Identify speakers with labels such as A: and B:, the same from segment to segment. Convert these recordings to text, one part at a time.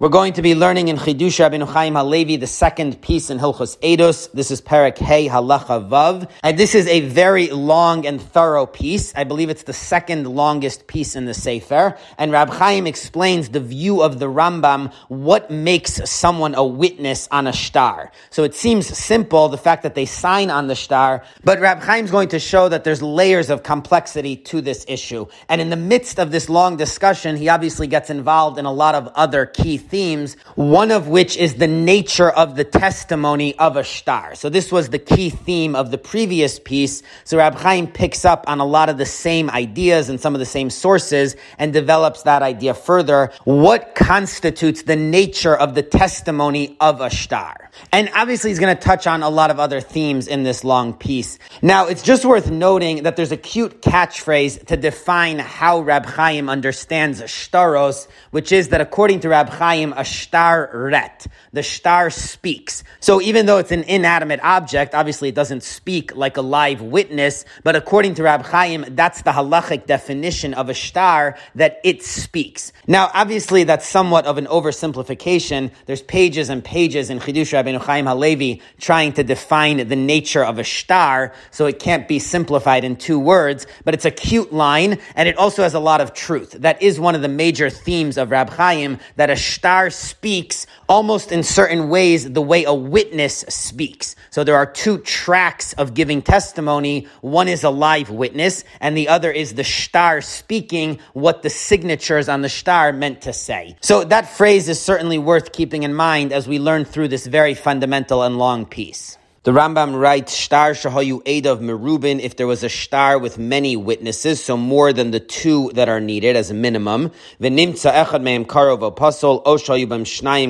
A: We're going to be learning in Chidush Rabbeinu Chaim Halevi, the second piece in Hilchos Eidos. This is Perek Hey Halacha Vav. And this is a very long and thorough piece. I believe it's the second longest piece in the Sefer. And Rab Chaim explains the view of the Rambam, what makes someone a witness on a shtar. So it seems simple, the fact that they sign on the shtar, but Rab Chaim's going to show that there's layers of complexity to this issue. And in the midst of this long discussion, he obviously gets involved in a lot of other key themes, one of which is the nature of the testimony of a shtar. So this was the key theme of the previous piece. So Rab Chaim picks up on a lot of the same ideas and some of the same sources and develops that idea further. What constitutes the nature of the testimony of a shtar? And obviously he's going to touch on a lot of other themes in this long piece. Now, it's just worth noting that there's a cute catchphrase to define how Rab Chaim understands shtaros, which is that according to Rab Chaim, a shtar ret. The shtar speaks. So even though it's an inanimate object, obviously it doesn't speak like a live witness, but according to Rab Chaim, that's the halachic definition of a shtar, that it speaks. Now, obviously that's somewhat of an oversimplification. There's pages and pages in Chidush Rabbeinu Chaim Halevi trying to define the nature of a shtar, so it can't be simplified in two words, but it's a cute line, and it also has a lot of truth. That is one of the major themes of Rab Chaim, that a shtar shtar speaks almost in certain ways the way a witness speaks. So there are two tracks of giving testimony. One is a live witness, and the other is the shtar speaking what the signatures on the shtar meant to say. So that phrase is certainly worth keeping in mind as we learn through this very fundamental and long piece. The Rambam writes, "Shtar shahayu of merubin." If there was a shtar with many witnesses, so more than the two that are needed as a minimum, echad meim karov oshayu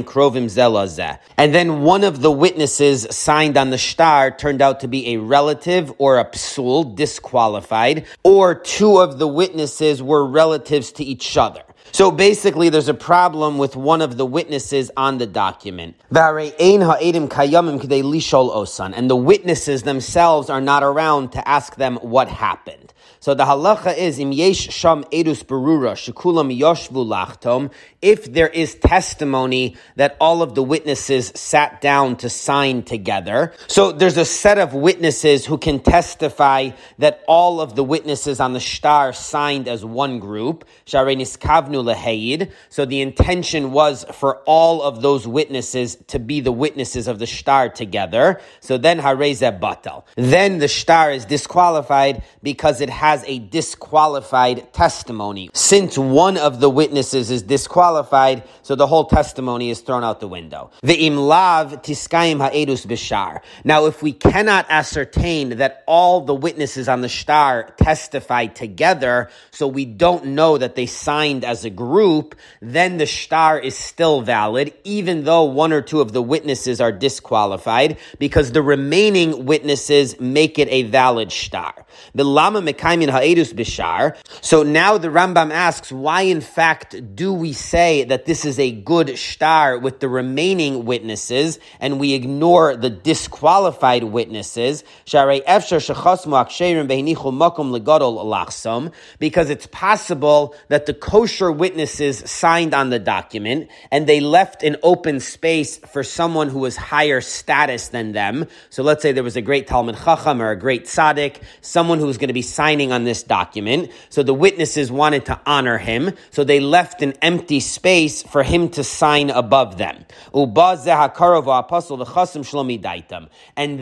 A: krovim. And then one of the witnesses signed on the shtar turned out to be a relative or a psul, disqualified, or two of the witnesses were relatives to each other. So basically, there's a problem with one of the witnesses on the document. And the witnesses themselves are not around to ask them what happened. So the halacha is im yesh sham edus berura yoshvu lachtom. If there is testimony that all of the witnesses sat down to sign together, so there's a set of witnesses who can testify that all of the witnesses on the shtar signed as one group. So the intention was for all of those witnesses to be the witnesses of the shtar together. So then hareze batal. Then the shtar is disqualified because it has a disqualified testimony. Since one of the witnesses is disqualified, so the whole testimony is thrown out the window. The imlav tiskayim ha'edus bishar. Now, if we cannot ascertain that all the witnesses on the shtar testified together, so we don't know that they signed as a group, then the shtar is still valid, even though one or two of the witnesses are disqualified, because the remaining witnesses make it a valid shtar. Bishar. So now the Rambam asks, why in fact do we say that this is a good shtar with the remaining witnesses and we ignore the disqualified witnesses? Because it's possible that the kosher witnesses signed on the document and they left an open space for someone who was higher status than them. So let's say there was a great Talmud Chacham or a great tzaddik, someone who was going to be signing on this document. So the witnesses wanted to honor him. So they left an empty space for him to sign above them. And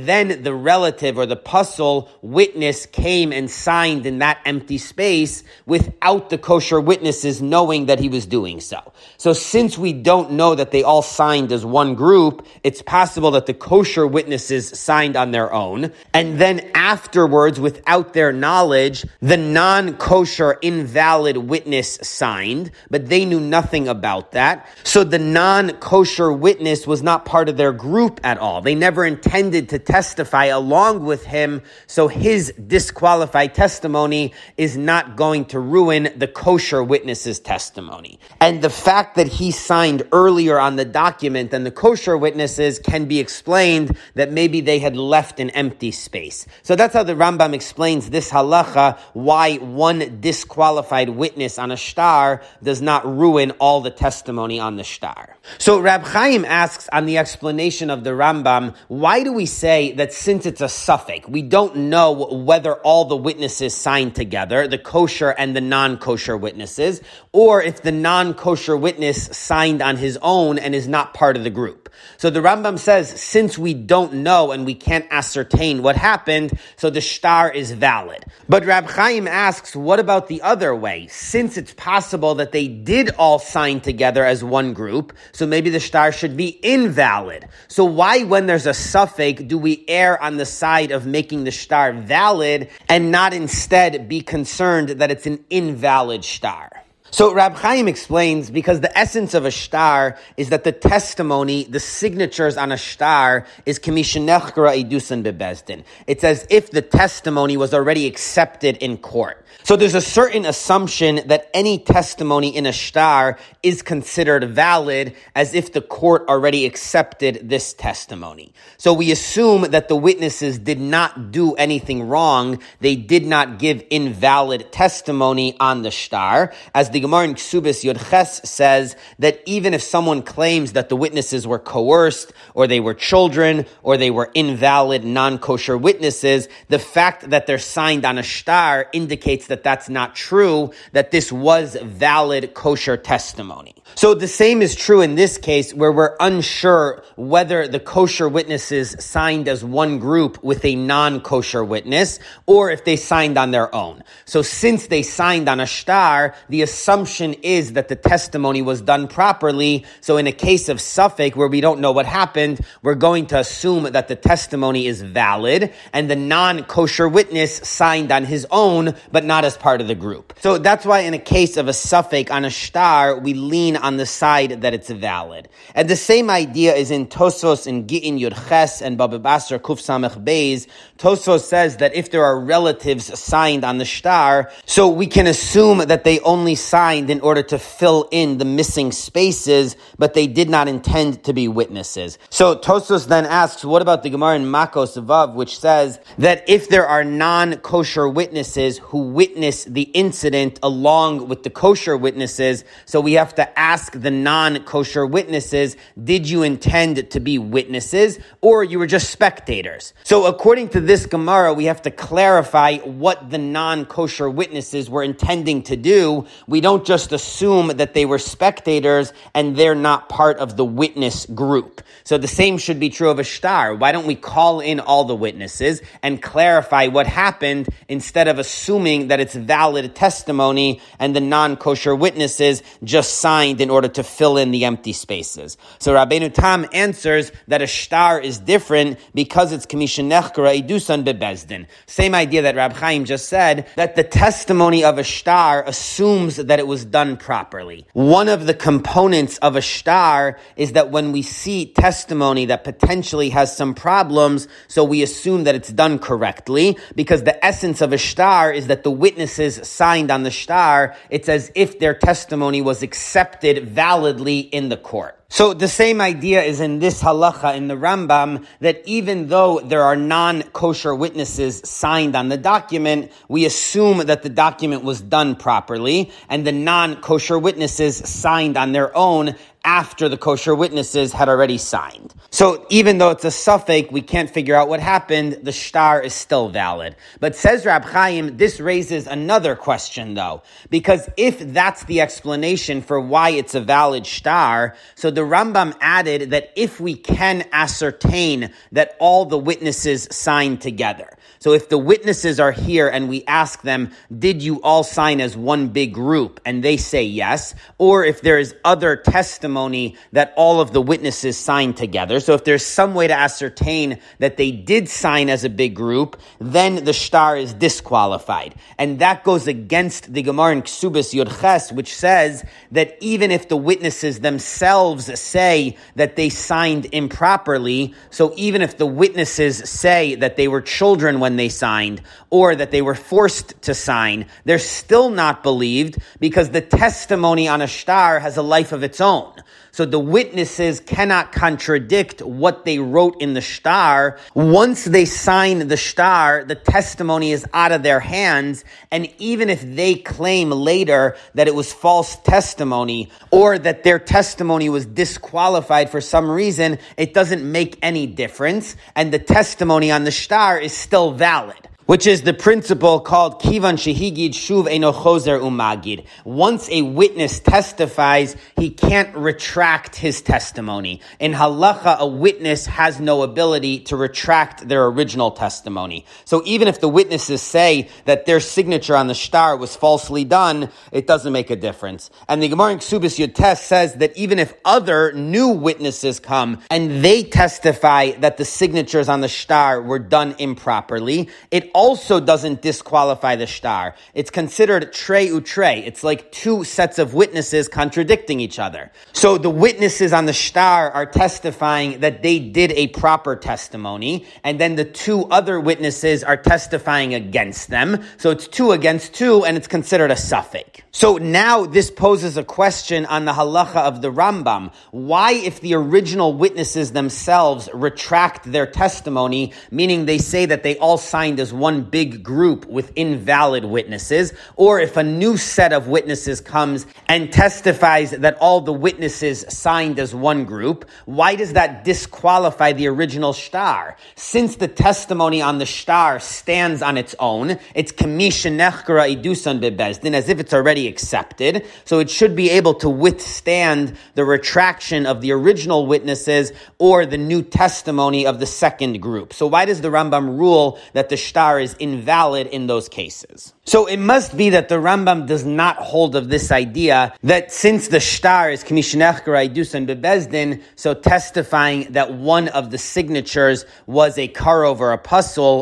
A: then the relative or the pasul witness came and signed in that empty space without the kosher witnesses knowing that he was doing so. So since we don't know that they all signed as one group, it's possible that the kosher witnesses signed on their own. And then afterwards, without their knowledge, the non kosher invalid witness signed, but they knew nothing about that. So the non kosher witness was not part of their group at all. They never intended to testify along with him, so his disqualified testimony is not going to ruin the kosher witness's testimony. testimony. And the fact that he signed earlier on the document than the kosher witnesses can be explained that maybe they had left an empty space. So that's how the Rambam explains this halacha, why one disqualified witness on a shtar does not ruin all the testimony on the shtar. So Rab Chaim asks on the explanation of the Rambam, why do we say that since it's a safek, we don't know whether all the witnesses signed together, the kosher and the non-kosher witnesses, or if the non-kosher witness signed on his own and is not part of the group. So the Rambam says, since we don't know and we can't ascertain what happened, so the shtar is valid. But Rab Chaim asks, what about the other way? Since it's possible that they did all sign together as one group, so maybe the shtar should be invalid. So why, when there's a safek, do we err on the side of making the shtar valid and not instead be concerned that it's an invalid shtar? So Rab Chaim explains because the essence of a shtar is that the testimony, the signatures on a shtar is kamishenechkara idusan bebezdin. It's as if the testimony was already accepted in court. So there's a certain assumption that any testimony in a shtar is considered valid as if the court already accepted this testimony. So we assume that the witnesses did not do anything wrong. They did not give invalid testimony on the shtar. As the Gemara in Ksubis Yodches says that even if someone claims that the witnesses were coerced or they were children or they were invalid non-kosher witnesses, the fact that they're signed on a shtar indicates that that that's not true, that this was valid kosher testimony. So the same is true in this case where we're unsure whether the kosher witnesses signed as one group with a non-kosher witness or if they signed on their own. So since they signed on a shtar, the assumption is that the testimony was done properly. So in a case of safek where we don't know what happened, we're going to assume that the testimony is valid and the non-kosher witness signed on his own, but not as part of the group. So that's why in a case of a safek on a shtar, we lean on the side that it's valid. And the same idea is in Tosfos in Gitin Yudches and Baba Basra Kuf Samech Beis. Tosfos says that if there are relatives signed on the shtar, so we can assume that they only signed in order to fill in the missing spaces, but they did not intend to be witnesses. So Tosfos then asks, what about the Gemara in Makos Vav, which says that if there are non-kosher witnesses who witness the incident along with the kosher witnesses. So we have to ask the non-kosher witnesses, did you intend to be witnesses or you were just spectators? So according to this Gemara, we have to clarify what the non-kosher witnesses were intending to do. We don't just assume that they were spectators and they're not part of the witness group. So the same should be true of a shtar. Why don't we call in all the witnesses and clarify what happened instead of assuming that it's valid testimony and the non-kosher witnesses just signed in order to fill in the empty spaces. So Rabbeinu Tam answers that a shtar is different because it's commission nechkara idusan bebezdin. Same idea that Rab Chaim just said, that the testimony of a shtar assumes that it was done properly. One of the components of a shtar is that when we see testimony that potentially has some problems, so we assume that it's done correctly, because the essence of a shtar is that the witnesses signed on the shtar, it's as if their testimony was accepted validly in the court. So the same idea is in this halacha in the Rambam that even though there are non-kosher witnesses signed on the document, we assume that the document was done properly and the non-kosher witnesses signed on their own after the kosher witnesses had already signed. So even though it's a safek, we can't figure out what happened, the shtar is still valid. But says Rab Chaim, this raises another question though, because if that's the explanation for why it's a valid shtar, so the Rambam added that if we can ascertain that all the witnesses signed together, so if the witnesses are here and we ask them, did you all sign as one big group? And they say yes. Or if there is other testimony that all of the witnesses signed together. So if there's some way to ascertain that they did sign as a big group, then the shtar is disqualified. And that goes against the Gemara in Ksubis Yod Ches, which says that even if the witnesses themselves say that they signed improperly, so even if the witnesses say that they were children when they signed, or that they were forced to sign, they're still not believed because the testimony on a shtar has a life of its own. So the witnesses cannot contradict what they wrote in the shtar. Once they sign the shtar, the testimony is out of their hands. And even if they claim later that it was false testimony or that their testimony was disqualified for some reason, it doesn't make any difference. And the testimony on the shtar is still valid which is the principle called kivan shehigid shuv eno chozer umagid. Once a witness testifies, he can't retract his testimony. In halacha, a witness has no ability to retract their original testimony. So even if the witnesses say that their signature on the shtar was falsely done, it doesn't make a difference. And the Gemara in Ksubis Yotes says that even if other new witnesses come and they testify that the signatures on the shtar were done improperly, it also doesn't disqualify the shtar. It's considered trey utrey. It's like two sets of witnesses contradicting each other. So the witnesses on the shtar are testifying that they did a proper testimony, and then the two other witnesses are testifying against them. So it's two against two, and it's considered a safek. So now this poses a question on the halacha of the Rambam. Why, if the original witnesses themselves retract their testimony, meaning they say that they all signed as one big group with invalid witnesses, or if a new set of witnesses comes and testifies that all the witnesses signed as one group, why does that disqualify the original shtar? Since the testimony on the shtar stands on its own, it's kamisha nechkara idusan bebezdin, as if it's already accepted. So it should be able to withstand the retraction of the original witnesses or the new testimony of the second group. So why does the Rambam rule that the is invalid in those cases? So it must be that the Rambam does not hold of this idea that since the shtar is Kamishnechkarai Dusan Bebezdin, so testifying that one of the signatures was a karov or a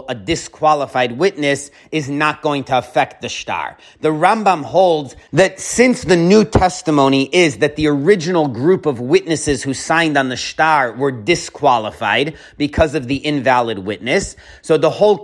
A: a disqualified witness, is not going to affect the shtar. The Rambam holds that since the new testimony is that the original group of witnesses who signed on the shtar were disqualified because of the invalid witness, so the whole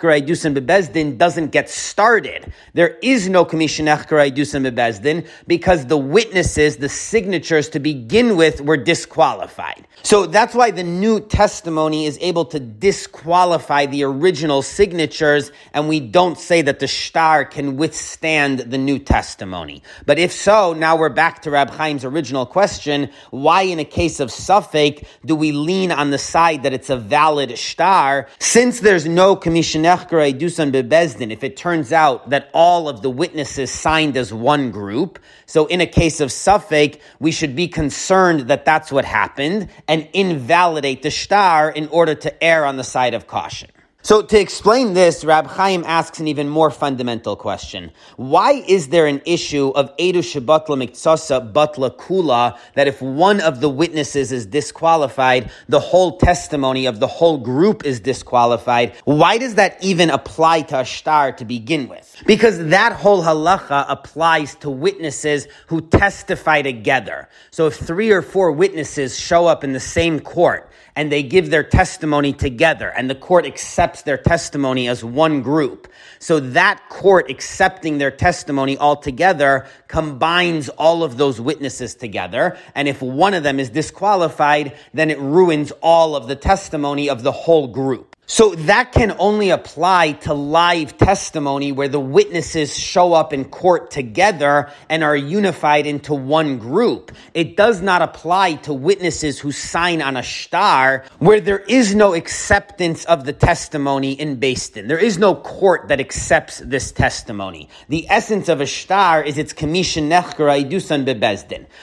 A: Dusan Bebezdin doesn't get started. There is no commission bebezdin because the witnesses, the signatures to begin with, were disqualified. So that's why the new testimony is able to disqualify the original signatures, and we don't say that the shtar can withstand the new testimony. But if so, now we're back to Rab Chaim's original question: Why, in a case of safek, do we lean on the side that it's a valid shtar? Since there's no commission dusan if it turns out that all of the witnesses signed as one group. So in a case of safek, we should be concerned that that's what happened and invalidate the shtar in order to err on the side of caution. So to explain this, Rab Chaim asks an even more fundamental question. Why is there an issue of Edu Shabbatla Miktsasa Batla Kula that if one of the witnesses is disqualified, the whole testimony of the whole group is disqualified? Why does that even apply to a shtar to begin with? Because that whole halacha applies to witnesses who testify together. So if three or four witnesses show up in the same court, and they give their testimony together, and the court accepts their testimony as one group. So that court accepting their testimony all together combines all of those witnesses together, and if one of them is disqualified, then it ruins all of the testimony of the whole group. So that can only apply to live testimony where the witnesses show up in court together and are unified into one group. It does not apply to witnesses who sign on a shtar where there is no acceptance of the testimony in Din. There is no court that accepts this testimony. The essence of a shtar is its commission.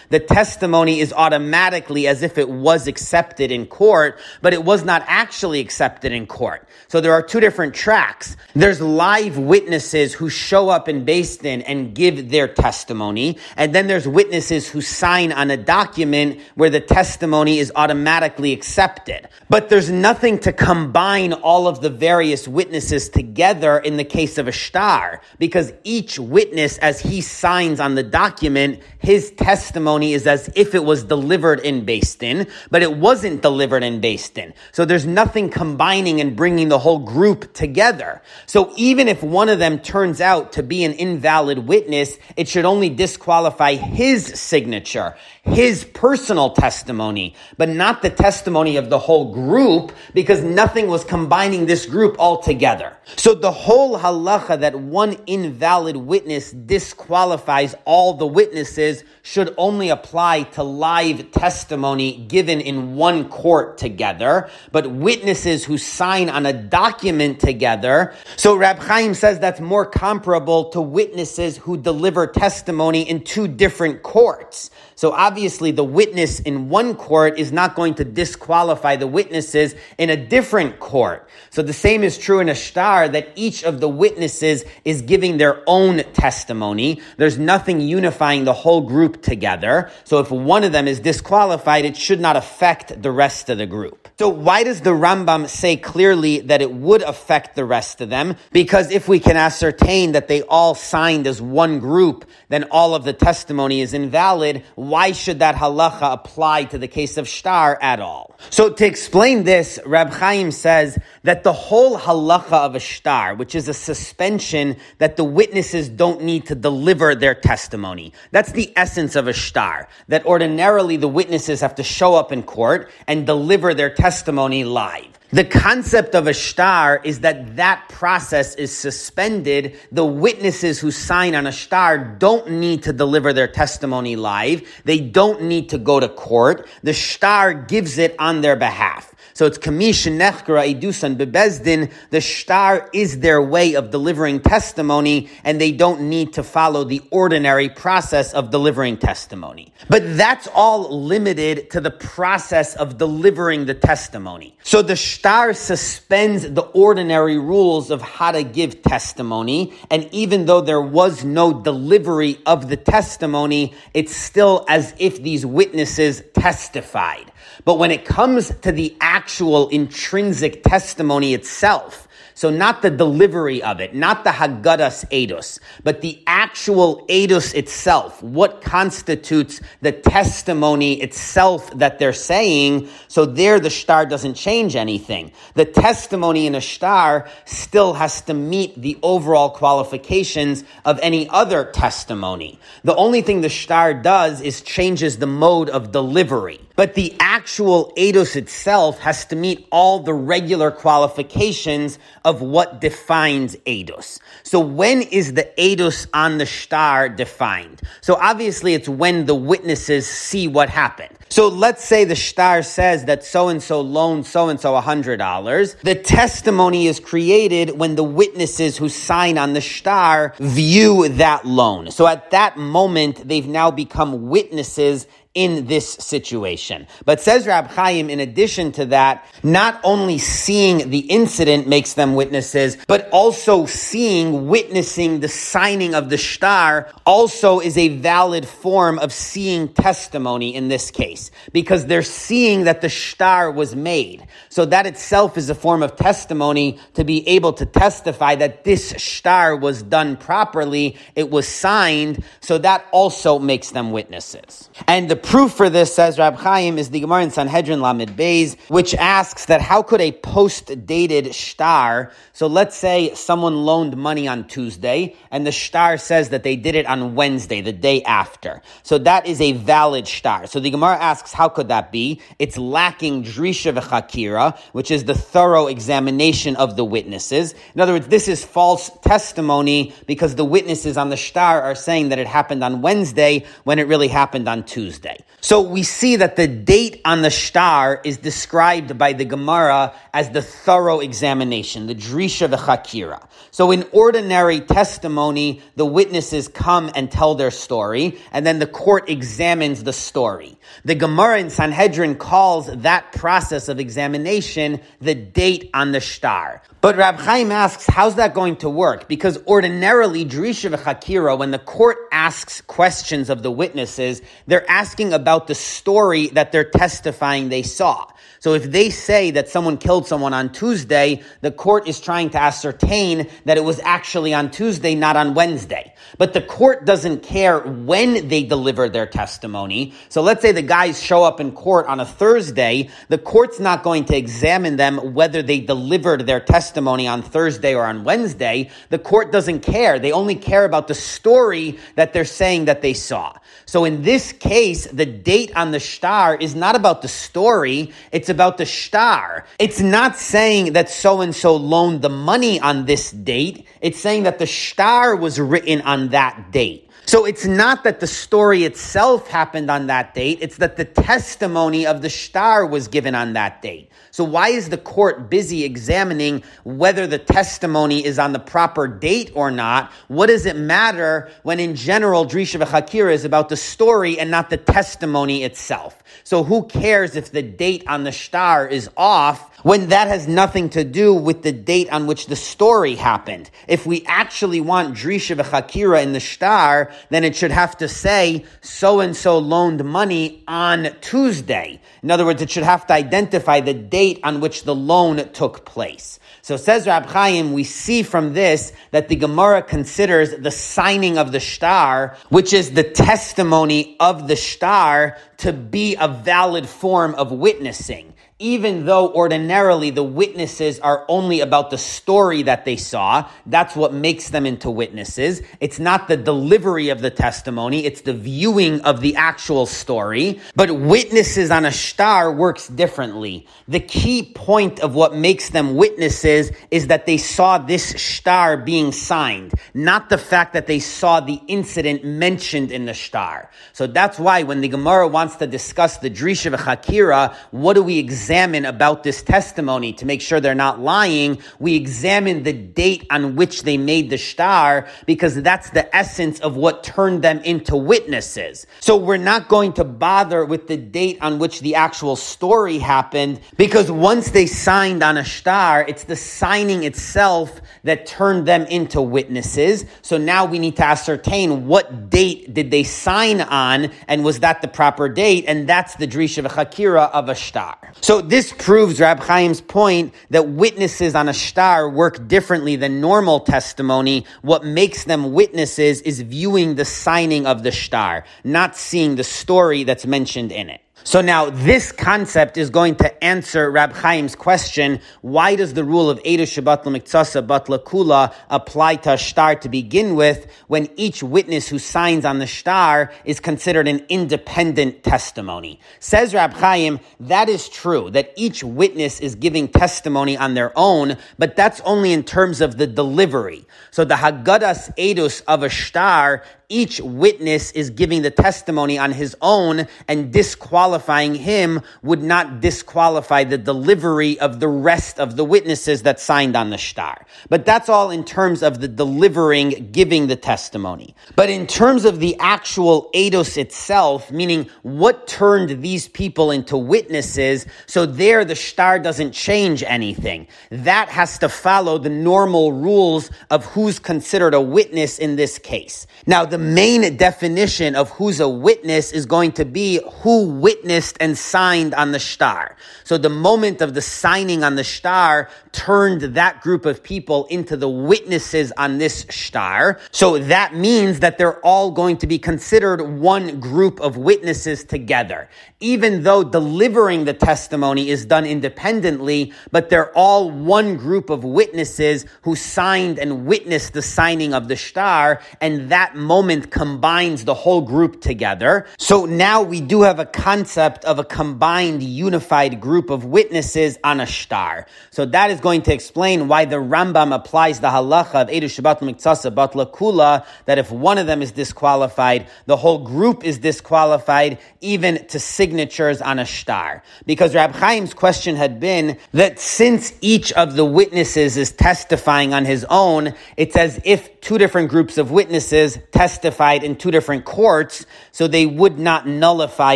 A: The testimony is automatically as if it was accepted in court, but it was not actually accepted in court. So there are two different tracks. There's live witnesses who show up in Din and give their testimony, and then there's witnesses who sign on a document where the testimony is automatically accepted. But there's nothing to combine all of the various witnesses together in the case of a shtar, because each witness, as he signs on the document, his testimony is as if it was delivered in Din, but it wasn't delivered in Din. So there's nothing combining and bringing the whole group together. So even if one of them turns out to be an invalid witness, it should only disqualify his signature, his personal testimony, but not the testimony of the whole group because nothing was combining this group all together. So the whole halacha that one invalid witness disqualifies all the witnesses should only apply to live testimony given in one court together, but witnesses who sign on a document together. So Rab Chaim says that's more comparable to witnesses who deliver testimony in two different courts. So obviously the witness in one court is not going to disqualify the witnesses in a different court. So the same is true in a shtar that each of the witnesses is giving their own testimony. There's nothing unifying the whole group together. So if one of them is disqualified, it should not affect the rest of the group. So why does the Rambam say clearly that it would affect the rest of them? Because if we can ascertain that they all signed as one group, then all of the testimony is invalid why should that halacha apply to the case of shtar at all? So to explain this, Rab Chaim says that the whole halacha of a shtar, which is a suspension that the witnesses don't need to deliver their testimony. That's the essence of a shtar, that ordinarily the witnesses have to show up in court and deliver their testimony live. The concept of a shtar is that that process is suspended. The witnesses who sign on a shtar don't need to deliver their testimony live. They don't need to go to court. The shtar gives it on their behalf. So it's kamish nechkara idusan bebezdin. The shtar is their way of delivering testimony, and they don't need to follow the ordinary process of delivering testimony. But that's all limited to the process of delivering the testimony. So the shtar suspends the ordinary rules of how to give testimony, and even though there was no delivery of the testimony, it's still as if these witnesses testified. But when it comes to the actual intrinsic testimony itself, so not the delivery of it, not the Haggadas Eidos, but the actual Eidos itself, what constitutes the testimony itself that they're saying. So there the shtar doesn't change anything. The testimony in a shtar still has to meet the overall qualifications of any other testimony. The only thing the shtar does is changes the mode of delivery. But the actual eidos itself has to meet all the regular qualifications of what defines eidos. So when is the eidos on the shtar defined? So obviously it's when the witnesses see what happened. So let's say the shtar says that so and so loaned so and so a hundred dollars. The testimony is created when the witnesses who sign on the shtar view that loan. So at that moment, they've now become witnesses in this situation. But says Rab Chaim, in addition to that, not only seeing the incident makes them witnesses, but also seeing, witnessing the signing of the shtar also is a valid form of seeing testimony in this case, because they're seeing that the shtar was made. So that itself is a form of testimony to be able to testify that this shtar was done properly, it was signed, so that also makes them witnesses. And the proof for this, says Rab Chaim, is the Gemara in Sanhedrin Lamed Beis, which asks that how could a post-dated shtar, so let's say someone loaned money on Tuesday, and the shtar says that they did it on Wednesday, the day after. So that is a valid shtar. So the Gemara asks, how could that be? It's lacking drisha v'chakira, which is the thorough examination of the witnesses. In other words, this is false testimony because the witnesses on the shtar are saying that it happened on Wednesday when it really happened on Tuesday. So we see that the date on the shtar is described by the Gemara as the thorough examination, the drisha v'chakira. So in ordinary testimony, the witnesses come and tell their story, and then the court examines the story. The Gemara in Sanhedrin calls that process of examination the date on the shtar. But Rab Chaim asks, how's that going to work? Because ordinarily, Drisha v'chakira, when the court asks questions of the witnesses, they're asking about the story that they're testifying they saw. So if they say that someone killed someone on Tuesday, the court is trying to ascertain that it was actually on Tuesday, not on Wednesday. But the court doesn't care when they deliver their testimony. So let's say the guys show up in court on a Thursday. The court's not going to examine them whether they delivered their testimony on Thursday or on Wednesday. The court doesn't care. They only care about the story that they're saying that they saw. So in this case, the date on the shtar is not about the story. It's about the shtar. It's not saying that so and so loaned the money on this date. It's saying that the shtar was written on that date. So it's not that the story itself happened on that date, it's that the testimony of the shtar was given on that date. So why is the court busy examining whether the testimony is on the proper date or not? What does it matter when in general Drisha v'chakira is about the story and not the testimony itself? So who cares if the date on the shtar is off when that has nothing to do with the date on which the story happened? If we actually want Drisha v'chakira in the shtar, then it should have to say so and so loaned money on Tuesday. In other words, it should have to identify the date on which the loan took place. So says Rab Chaim, we see from this that the Gemara considers the signing of the shtar, which is the testimony of the shtar, to be a valid form of witnessing even though ordinarily the witnesses are only about the story that they saw, that's what makes them into witnesses. It's not the delivery of the testimony, it's the viewing of the actual story. But witnesses on a shtar works differently. The key point of what makes them witnesses is that they saw this shtar being signed, not the fact that they saw the incident mentioned in the shtar. So that's why when the Gemara wants to discuss the Drisha hakira, what do we examine? Examine about this testimony to make sure they're not lying, we examine the date on which they made the shtar because that's the essence of what turned them into witnesses. So we're not going to bother with the date on which the actual story happened because once they signed on a shtar, it's the signing itself that turned them into witnesses. So now we need to ascertain what date did they sign on and was that the proper date? And that's the Drisha Hakira of a shtar. So this proves Rab Chaim's point that witnesses on a shtar work differently than normal testimony. What makes them witnesses is viewing the signing of the shtar, not seeing the story that's mentioned in it. So now this concept is going to answer Rab Chaim's question, why does the rule of Edu Shabbat Miktsasa Batla Kula apply to a shtar to begin with when each witness who signs on the shtar is considered an independent testimony? Says Rab Chaim, that is true, that each witness is giving testimony on their own, but that's only in terms of the delivery. So the Haggadas Edus of a shtar each witness is giving the testimony on his own and disqualifying him would not disqualify the delivery of the rest of the witnesses that signed on the shtar. But that's all in terms of the delivering, giving the testimony. But in terms of the actual eidos itself, meaning what turned these people into witnesses, so there the shtar doesn't change anything. That has to follow the normal rules of who's considered a witness in this case. Now, the main definition of who's a witness is going to be who witnessed and signed on the shtar. So the moment of the signing on the shtar turned that group of people into the witnesses on this shtar. So that means that they're all going to be considered one group of witnesses together. Even though delivering the testimony is done independently, but they're all one group of witnesses who signed and witnessed the signing of the shtar. and that moment moment combines the whole group together. So now we do have a concept of a combined, unified group of witnesses on a shtar. So that is going to explain why the Rambam applies the halacha of Edu Shabbat Miktsasa Batla Kula, that if one of them is disqualified, the whole group is disqualified, even to signatures on a shtar. Because Rab Chaim's question had been that since each of the witnesses is testifying on his own, it's as if two different groups of witnesses testified in two different courts, so they would not nullify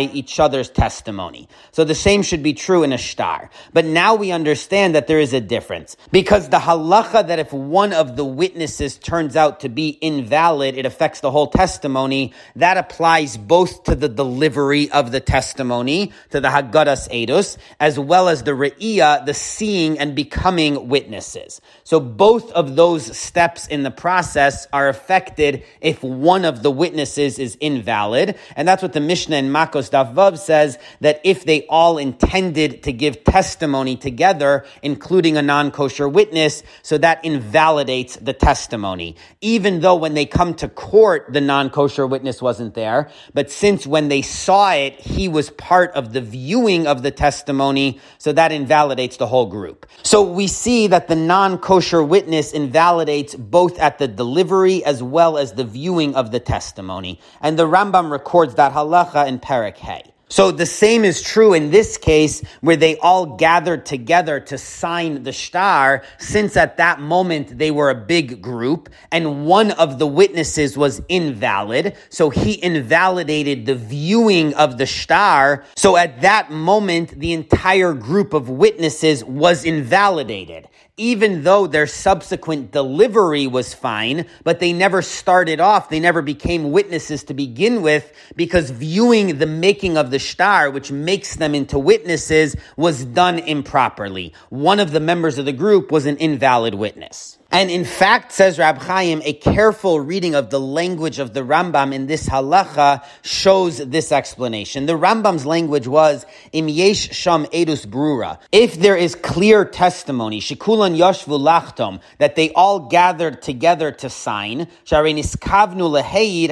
A: each other's testimony. So the same should be true in a shtar. But now we understand that there is a difference. Because the halacha that if one of the witnesses turns out to be invalid, it affects the whole testimony, that applies both to the delivery of the testimony, to the Haggadas Edus, as well as the Re'iyah, the seeing and becoming witnesses. So both of those steps in the process are affected if one of the witnesses is invalid. And that's what the Mishnah in Makos Davav says, that if they all intended to give testimony together, including a non-kosher witness, so that invalidates the testimony. Even though when they come to court, the non-kosher witness wasn't there, but since when they saw it, he was part of the viewing of the testimony, so that invalidates the whole group. So we see that the non-kosher witness invalidates both at the delivery as well as the viewing of the testimony. And the Rambam records that halacha in Perek Hay. So the same is true in this case where they all gathered together to sign the shtar since at that moment they were a big group and one of the witnesses was invalid. So he invalidated the viewing of the shtar. So at that moment, the entire group of witnesses was invalidated even though their subsequent delivery was fine, but they never started off, they never became witnesses to begin with, because viewing the making of the shtar, which makes them into witnesses, was done improperly. One of the members of the group was an invalid witness. And in fact, says Rab Chaim, a careful reading of the language of the Rambam in this halacha shows this explanation. The Rambam's language was, im yesh sham edus brura. If there is clear testimony, shikulan yashvu lachtom, that they all gathered together to sign, sharenis kavnu leheid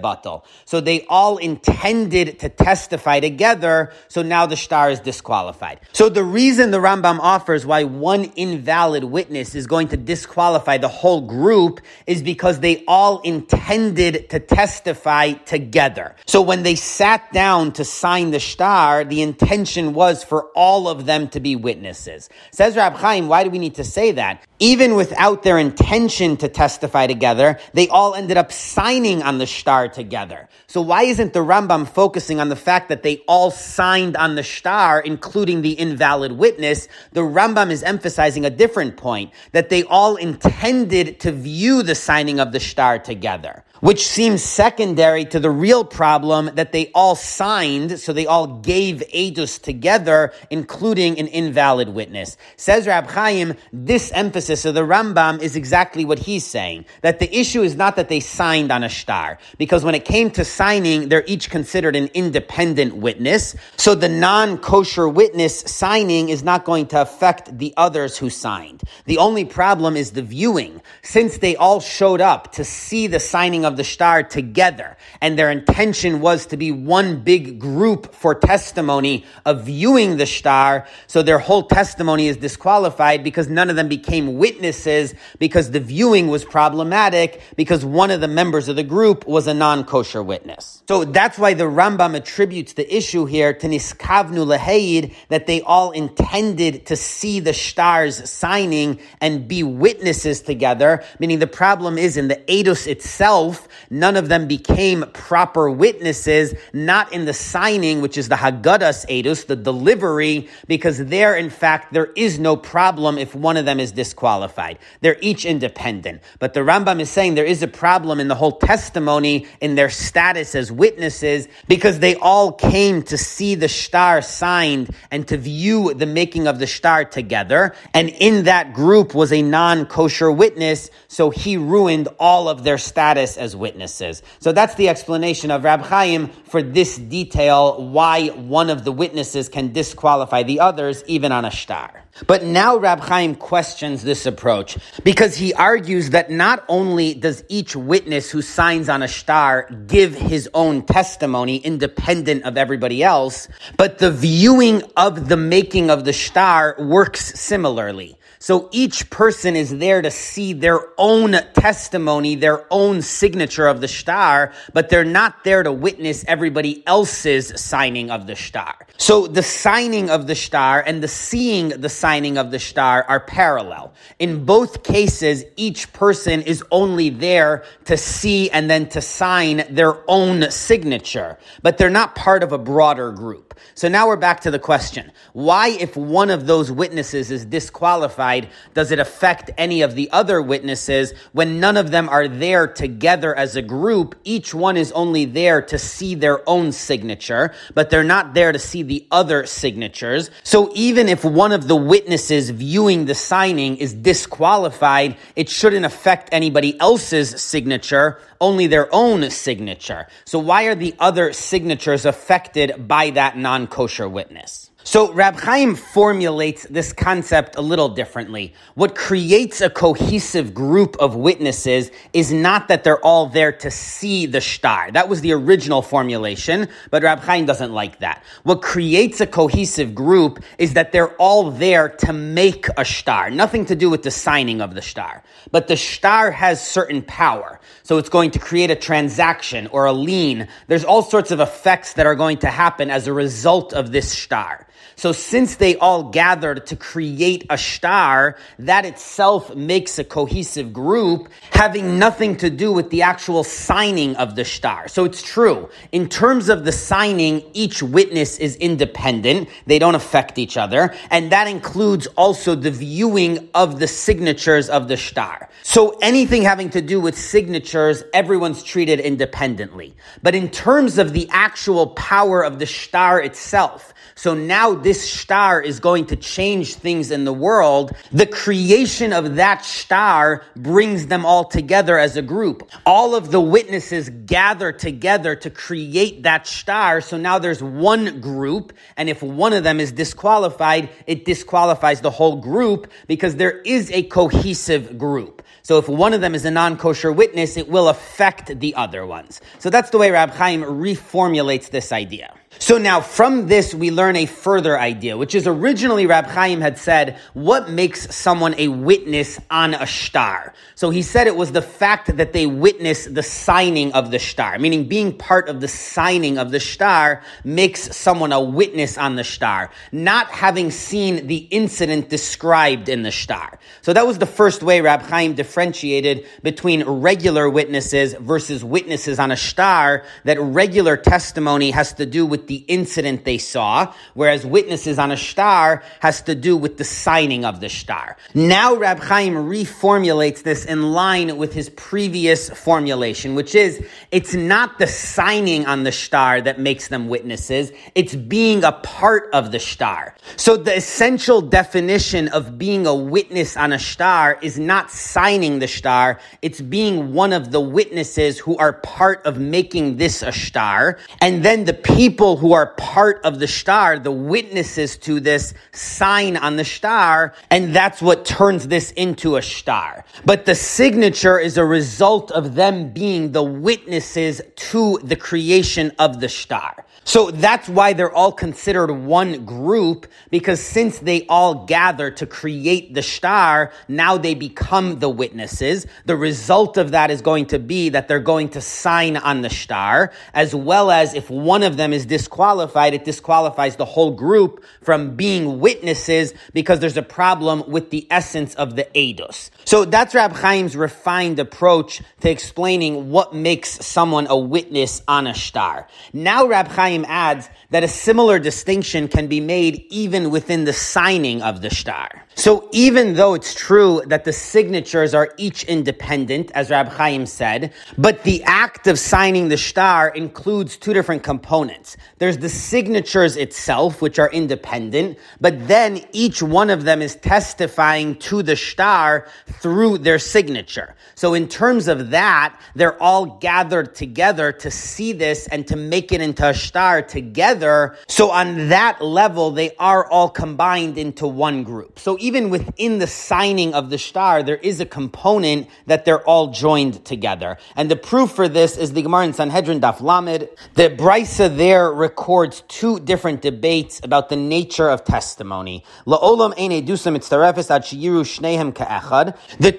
A: batal. So they all intended to testify together, so now the shtar is disqualified. So the reason the Rambam offers why one invalid witness is going to disqualify the whole group is because they all intended to testify together. So when they sat down to sign the shtar, the intention was for all of them to be witnesses. Says Rab Chaim, why do we need to say that? Even without their intention to testify together, they all ended up signing on the shtar together. So why isn't the Rambam focusing on the fact that they all signed on the shtar, including the invalid witness? The Rambam is emphasizing a different point, that they all intended to view the signing of the shtar together which seems secondary to the real problem that they all signed, so they all gave edus together, including an invalid witness. Says Rab Chaim, this emphasis of the Rambam is exactly what he's saying. That the issue is not that they signed on a shtar, because when it came to signing, they're each considered an independent witness. So the non-kosher witness signing is not going to affect the others who signed. The only problem is the viewing. Since they all showed up to see the signing of of the shtar together, and their intention was to be one big group for testimony of viewing the shtar, so their whole testimony is disqualified because none of them became witnesses because the viewing was problematic because one of the members of the group was a non-kosher witness. So that's why the Rambam attributes the issue here to Niskavnu Leheid that they all intended to see the shtar's signing and be witnesses together, meaning the problem is in the Eidos itself, none of them became proper witnesses, not in the signing, which is the Haggadas Edus, the delivery, because there, in fact, there is no problem if one of them is disqualified. They're each independent. But the Rambam is saying there is a problem in the whole testimony in their status as witnesses because they all came to see the shtar signed and to view the making of the shtar together. And in that group was a non-kosher witness, so he ruined all of their status as witnesses. So that's the explanation of Rab Chaim for this detail, why one of the witnesses can disqualify the others, even on a shtar. But now Rab Chaim questions this approach because he argues that not only does each witness who signs on a shtar give his own testimony independent of everybody else, but the viewing of the making of the shtar works similarly. So each person is there to see their own testimony, their own signature of the shtar, but they're not there to witness everybody else's signing of the shtar. So the signing of the shtar and the seeing the signing of the shtar are parallel. In both cases, each person is only there to see and then to sign their own signature, but they're not part of a broader group. So now we're back to the question. Why, if one of those witnesses is disqualified, does it affect any of the other witnesses when none of them are there together as a group? Each one is only there to see their own signature, but they're not there to see the other signatures. So even if one of the witnesses viewing the signing is disqualified, it shouldn't affect anybody else's signature only their own signature. So why are the other signatures affected by that non-kosher witness? So Rab Chaim formulates this concept a little differently. What creates a cohesive group of witnesses is not that they're all there to see the shtar. That was the original formulation, but Rab Chaim doesn't like that. What creates a cohesive group is that they're all there to make a shtar. Nothing to do with the signing of the shtar. But the shtar has certain power. So it's going to create a transaction or a lien. There's all sorts of effects that are going to happen as a result of this star. So since they all gathered to create a shtar, that itself makes a cohesive group having nothing to do with the actual signing of the shtar. So it's true. In terms of the signing, each witness is independent. They don't affect each other. And that includes also the viewing of the signatures of the shtar. So anything having to do with signatures, everyone's treated independently. But in terms of the actual power of the shtar itself, so now this shtar is going to change things in the world. The creation of that shtar brings them all together as a group. All of the witnesses gather together to create that shtar. So now there's one group. And if one of them is disqualified, it disqualifies the whole group because there is a cohesive group. So if one of them is a non-kosher witness, it will affect the other ones. So that's the way Rab Chaim reformulates this idea. So now from this we learn a further idea, which is originally Rab Chaim had said, what makes someone a witness on a shtar? So he said it was the fact that they witness the signing of the shtar, meaning being part of the signing of the shtar makes someone a witness on the shtar, not having seen the incident described in the shtar. So that was the first way Rab Chaim differentiated between regular witnesses versus witnesses on a shtar, that regular testimony has to do with the incident they saw, whereas witnesses on a shtar has to do with the signing of the shtar. Now Rab Chaim reformulates this in line with his previous formulation, which is it's not the signing on the shtar that makes them witnesses, it's being a part of the shtar. So the essential definition of being a witness on a shtar is not signing the shtar, it's being one of the witnesses who are part of making this a shtar. And then the people who are part of the shtar, the witnesses to this, sign on the shtar, and that's what turns this into a shtar. But the signature is a result of them being the witnesses to the creation of the shtar. So that's why they're all considered one group, because since they all gather to create the shtar, now they become the witnesses. The result of that is going to be that they're going to sign on the shtar, as well as if one of them is disqualified, it disqualifies the whole group from being witnesses because there's a problem with the essence of the eidos. So that's Rab Chaim's refined approach to explaining what makes someone a witness on a shtar. Now Rab Chaim adds that a similar distinction can be made even within the signing of the shtar. So even though it's true that the signatures are each independent, as Rab Chaim said, but the act of signing the shtar includes two different components. There's the signatures itself, which are independent, but then each one of them is testifying to the shtar through their signature. So in terms of that, they're all gathered together to see this and to make it into a shtar together. So on that level, they are all combined into one group. So even within the signing of the shtar, there is a component that they're all joined together. And the proof for this is the Gemara in Sanhedrin Daf Lamed. The Brisa there records two different debates about the nature of testimony. The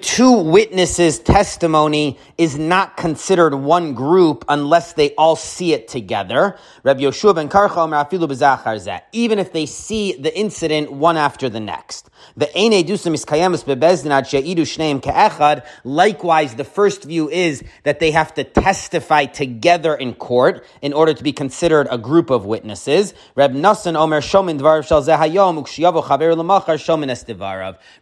A: two witnesses' testimony is not considered one group unless they all see it together. Even if they see the incident one after the next. Likewise, the first view is that they have to testify together in court in order to be considered a group of witnesses. Reb Nassan Omer Shomin.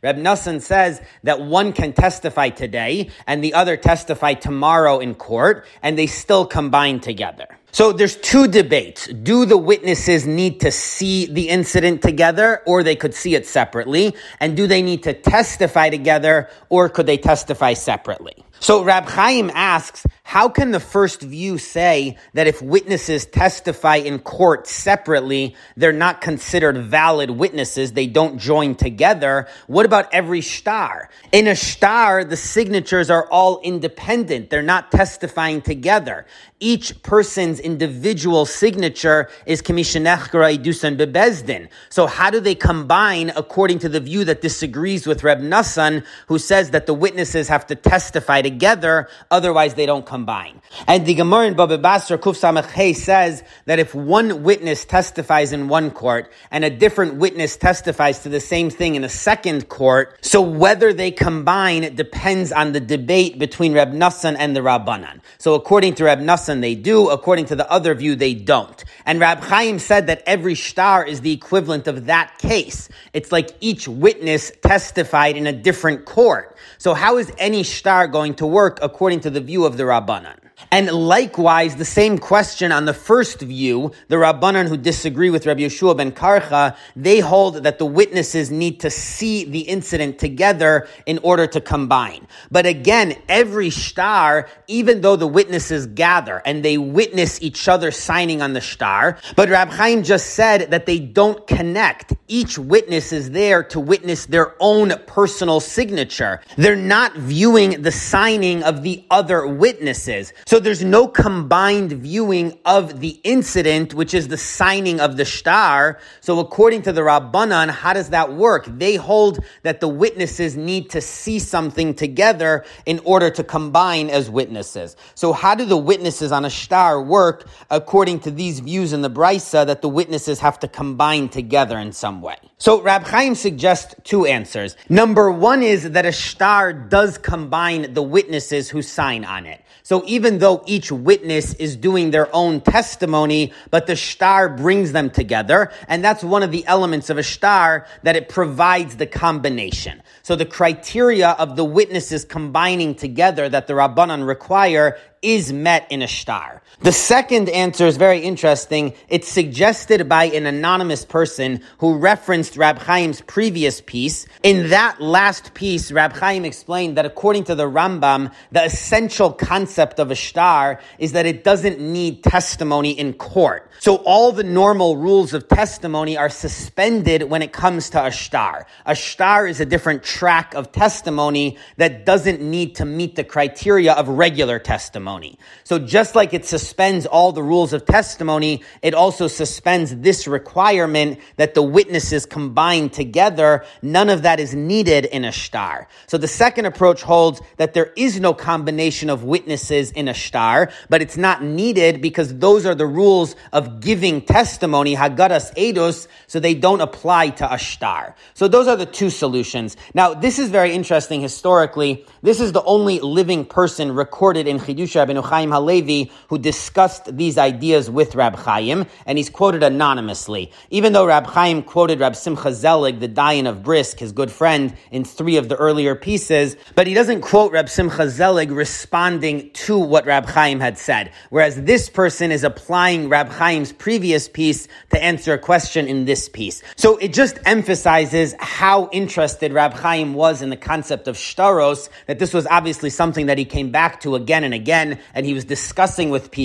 A: Reb Nassan says that one can testify today and the other testify tomorrow in court, and they still combine together. So there's two debates. Do the witnesses need to see the incident together or they could see it separately? And do they need to testify together or could they testify separately? So Rab Chaim asks, how can the first view say that if witnesses testify in court separately, they're not considered valid witnesses, they don't join together? What about every shtar? In a shtar, the signatures are all independent. They're not testifying together. Each person's individual signature is Kamishanechra Dusan Bebezdin. So how do they combine according to the view that disagrees with Reb Nassan, who says that the witnesses have to testify together, otherwise they don't combine. And the Gemara in Baba Basra Kuf Samach says that if one witness testifies in one court and a different witness testifies to the same thing in a second court, so whether they combine depends on the debate between Reb Nassan and the Rabbanan. So according to Reb Nassan, they do. According to the other view, they don't. And Rab Chaim said that every shtar is the equivalent of that case. It's like each witness testified in a different court. So how is any shtar going to work according to the view of the Rabbanan? And likewise, the same question on the first view, the Rabbanan who disagree with Rabbi Yeshua ben Karcha, they hold that the witnesses need to see the incident together in order to combine. But again, every shtar, even though the witnesses gather and they witness each other signing on the shtar, but Rab Chaim just said that they don't connect. Each witness is there to witness their own personal signature. They're not viewing the signing of the other witnesses. So there's no combined viewing of the incident, which is the signing of the shtar. So according to the Rabbanan, how does that work? They hold that the witnesses need to see something together in order to combine as witnesses. So how do the witnesses on a shtar work according to these views in the Brisa that the witnesses have to combine together in some way? So Rab Chaim suggests two answers. Number one is that a shtar does combine the witnesses who sign on it. So even though each witness is doing their own testimony, but the shtar brings them together, and that's one of the elements of a shtar that it provides the combination. So the criteria of the witnesses combining together that the Rabbanan require is met in a shtar. The second answer is very interesting. It's suggested by an anonymous person who referenced Rab Chaim's previous piece. In that last piece, Rab Chaim explained that according to the Rambam, the essential concept of a shtar is that it doesn't need testimony in court. So all the normal rules of testimony are suspended when it comes to a shtar. A shtar is a different track of testimony that doesn't need to meet the criteria of regular testimony. So just like it suspends all the rules of testimony, it also suspends this requirement that the witnesses combine together. None of that is needed in a shtar. So the second approach holds that there is no combination of witnesses in a shtar, but it's not needed because those are the rules of giving testimony, hagaras edus, so they don't apply to a shtar. So those are the two solutions. Now, this is very interesting historically. This is the only living person recorded in Chidusha Rabbeinu Chaim Halevi, who discussed these ideas with Rab Chaim, and he's quoted anonymously. Even though Rab Chaim quoted Rab Simcha Zelig, the Dayan of Brisk, his good friend, in three of the earlier pieces, but he doesn't quote Rab Simcha Zelig responding to what Rab Chaim had said. Whereas this person is applying Rab Chaim's previous piece to answer a question in this piece. So it just emphasizes how interested Rab Chaim was in the concept of shtaros, that this was obviously something that he came back to again and again, and he was discussing with people,